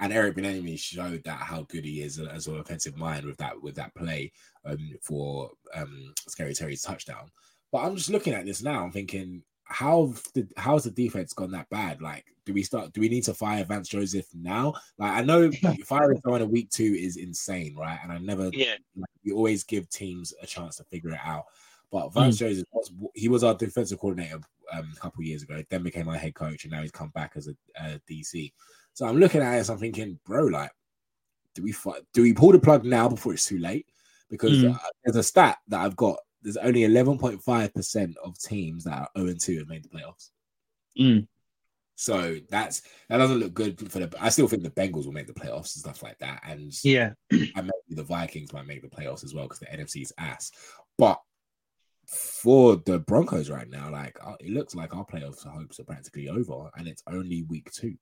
And Eric Bieniemy showed that how good he is as an offensive mind with that with that play um, for um, Scary Terry's touchdown. But I'm just looking at this now. I'm thinking, how the how's the defense gone that bad? Like, do we start? Do we need to fire Vance Joseph now? Like, I know [laughs] firing someone in week two is insane, right? And I never, Yeah. like, we always give teams a chance to figure it out. But Vance Joseph was he was our defensive coordinator um, a couple years ago, then became our head coach, and now he's come back as a, a DC. So I'm looking at it, I'm thinking, bro, like, do we do we pull the plug now before it's too late? Because Mm. uh, there's a stat that I've got. There's only 11.5 percent of teams that are 0 2 have made the playoffs. Mm. So that's that doesn't look good for the. I still think the Bengals will make the playoffs and stuff like that, and Yeah. [clears throat] and maybe the Vikings might make the playoffs as well because the NFC is ass. But for the Broncos right now, like uh, it looks like our playoffs hopes are practically over, and it's only week two.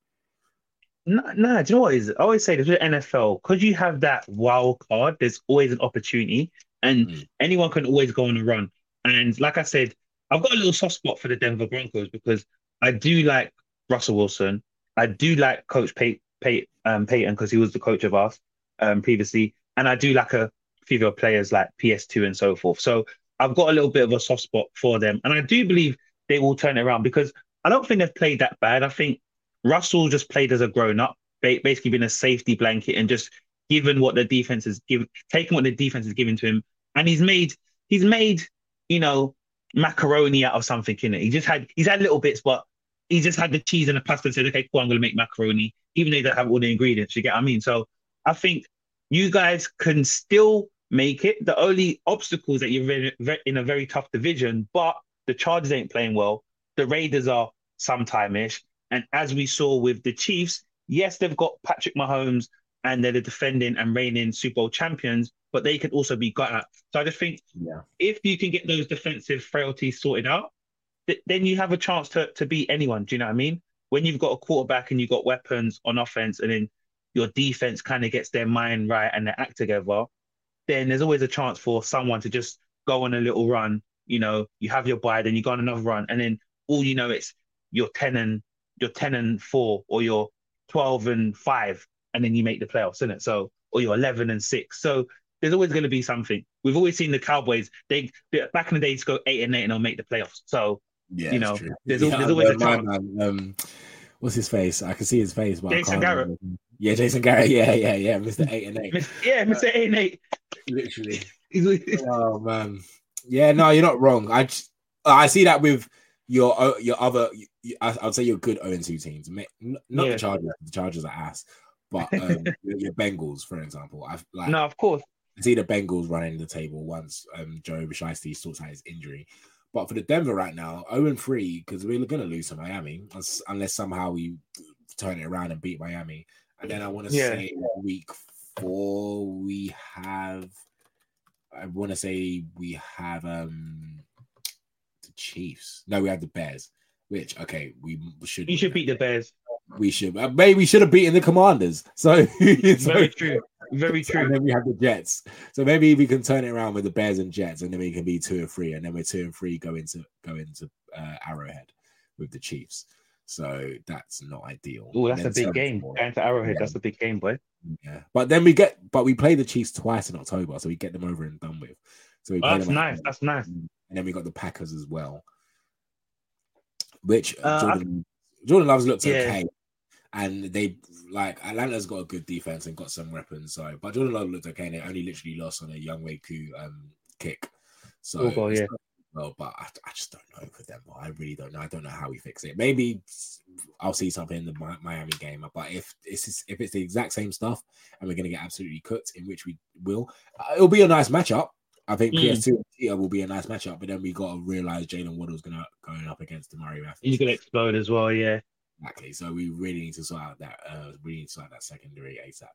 No, no, do you know what is? I always say this with NFL, because you have that wild card, there's always an opportunity, and Mm. anyone can always go on a run. And like I said, I've got a little soft spot for the Denver Broncos because I do like Russell Wilson. I do like Coach Pay, Pay, um, Payton because he was the coach of us um, previously, and I do like a few of players like PS2 and so forth. So I've got a little bit of a soft spot for them, and I do believe they will turn it around because I don't think they've played that bad. I think Russell just played as a grown up, basically been a safety blanket and just given what the defense is given, taking what the defense is giving to him, and he's made he's made you know macaroni out of something in it. He just had he's had little bits, but he just had the cheese and the pasta and said, okay, cool, I'm to make macaroni, even though they have all the ingredients. You get what I mean? So I think you guys can still make it. The only obstacles that you're in, in a very tough division, but the Chargers ain't playing well. The Raiders are sometime-ish. And as we saw with the Chiefs, yes, they've got Patrick Mahomes and they're the defending and reigning Super Bowl champions, but they could also be got at. So I just think Yeah. if you can get those defensive frailties sorted out, th- then you have a chance to, to beat anyone. Do you know what I mean? When you've got a quarterback and you've got weapons on offense, and then your defense kind of gets their mind right and they act together, then there's always a chance for someone to just go on a little run. You know, you have your bye, then you go on another run, and then all you know it's you're ten and you're ten and four, or you're twelve and five, and then you make the playoffs, isn't it? So, or you're eleven and six. So there's always going to be something. We've always seen the Cowboys. They, they back in the days go eight and eight and they'll make the playoffs. So Yeah, You know, there's al- there's always a chance. man, um, what's his face? I can see his face, but Jason Garrett. remember. Yeah, Jason Garrett. Yeah, yeah, yeah. Mister Eight and Eight. Yeah, Mr. Eight and eight. Literally. [laughs] Oh man. Yeah, no, you're not wrong. I just, I see that with your your other. You- I- I'd say you're good 0 2 teams. Not Yeah. the Chargers. The Chargers are ass. But [laughs] um, your Bengals, for example, I've like no, of course. I see the Bengals running the table once um, Joe Shiesty sorts out his injury. But for the Denver right now, 0 3, because we're going to lose to Miami unless, unless somehow we turn it around and beat Miami. And then I want to Yeah. say week four, we have, I want to say we have um the Chiefs. No, we have the Bears, which, okay, we should. You should beat the Bears. We should. uh, Maybe we should have beaten the Commanders. [laughs] So, so Very true. Very true. and true. then we have the Jets. So maybe we can turn it around with the Bears and Jets, and then we can be two and three, and then we're two and three go into go into uh, Arrowhead with the Chiefs. So that's not ideal. Oh, that's a big game. four. Going to Arrowhead, Yeah. that's a big game, boy. Yeah, but then we get, but we play the Chiefs twice in October, so we get them over and done with. So we Oh, that's nice. That's nice. and then we got the Packers as well, which Uh, Jordan, Jordan Love's looked Yeah. okay, and they like Atlanta's got a good defense and got some weapons. So, but Jordan Love looked okay, and they only literally lost on a Young Koo um kick. So, Oh, God, yeah. well, but I, I just don't know with them. I really don't know. I don't know how we fix it. Maybe I'll see something in the Miami game. But if it's if it's the exact same stuff and we're going to get absolutely cooked, in which we will, uh, it'll be a nice matchup. I think Mm. PS2 and Cheetah will be a nice matchup, but then we got to realize Jaylen Waddle's going to going up against Demari Matthews. He's going to explode as well, yeah. Exactly. So we really need to sort out that. Uh, we need to sort out that secondary ASAP.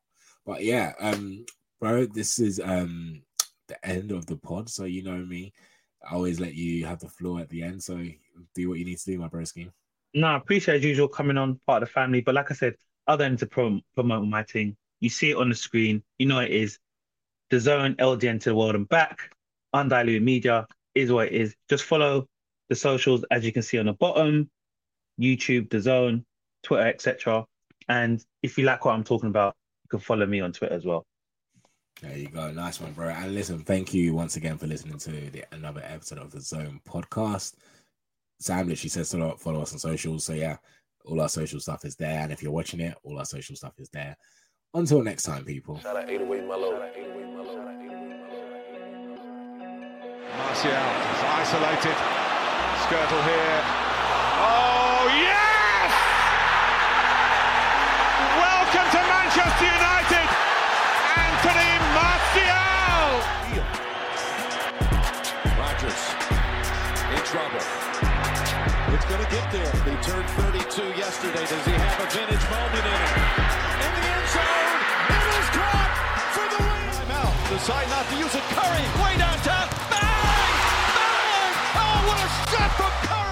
But yeah, um, bro, this is um the end of the pod. So you know me, I always let you have the floor at the end. So do what you need to do, my broski. No, I appreciate as usual coming on part of the family. But like I said, other than to prom- promote my thing, you see it on the screen. You know it is. The zone, LDN to the world and back. Undiluted media is what it is. Just follow the socials as you can see on the bottom. YouTube, the zone, Twitter, etc. And if you like what I'm talking about, you can follow me on Twitter as well. There you go. Nice one, bro. And listen, thank you once again for listening to the, another episode of the Zone podcast. Sam literally says to follow us on socials. So yeah, all our social stuff is there. And if you're watching it, all our social stuff is there. Until next time, people. Shout out 808 Mellow. Shout out 808 Mellow. Shout out 808 Mellow. Martial is isolated. Skirtle here. Oh, yes! Welcome to Manchester United, Anthony Martial! Rodgers in trouble. It's going to get there. He turned 32 yesterday. Does he have a vintage moment in him? In the end zone. Decide not to use it. Curry way downtown. Bang! Bang! Oh, what a shot from Curry!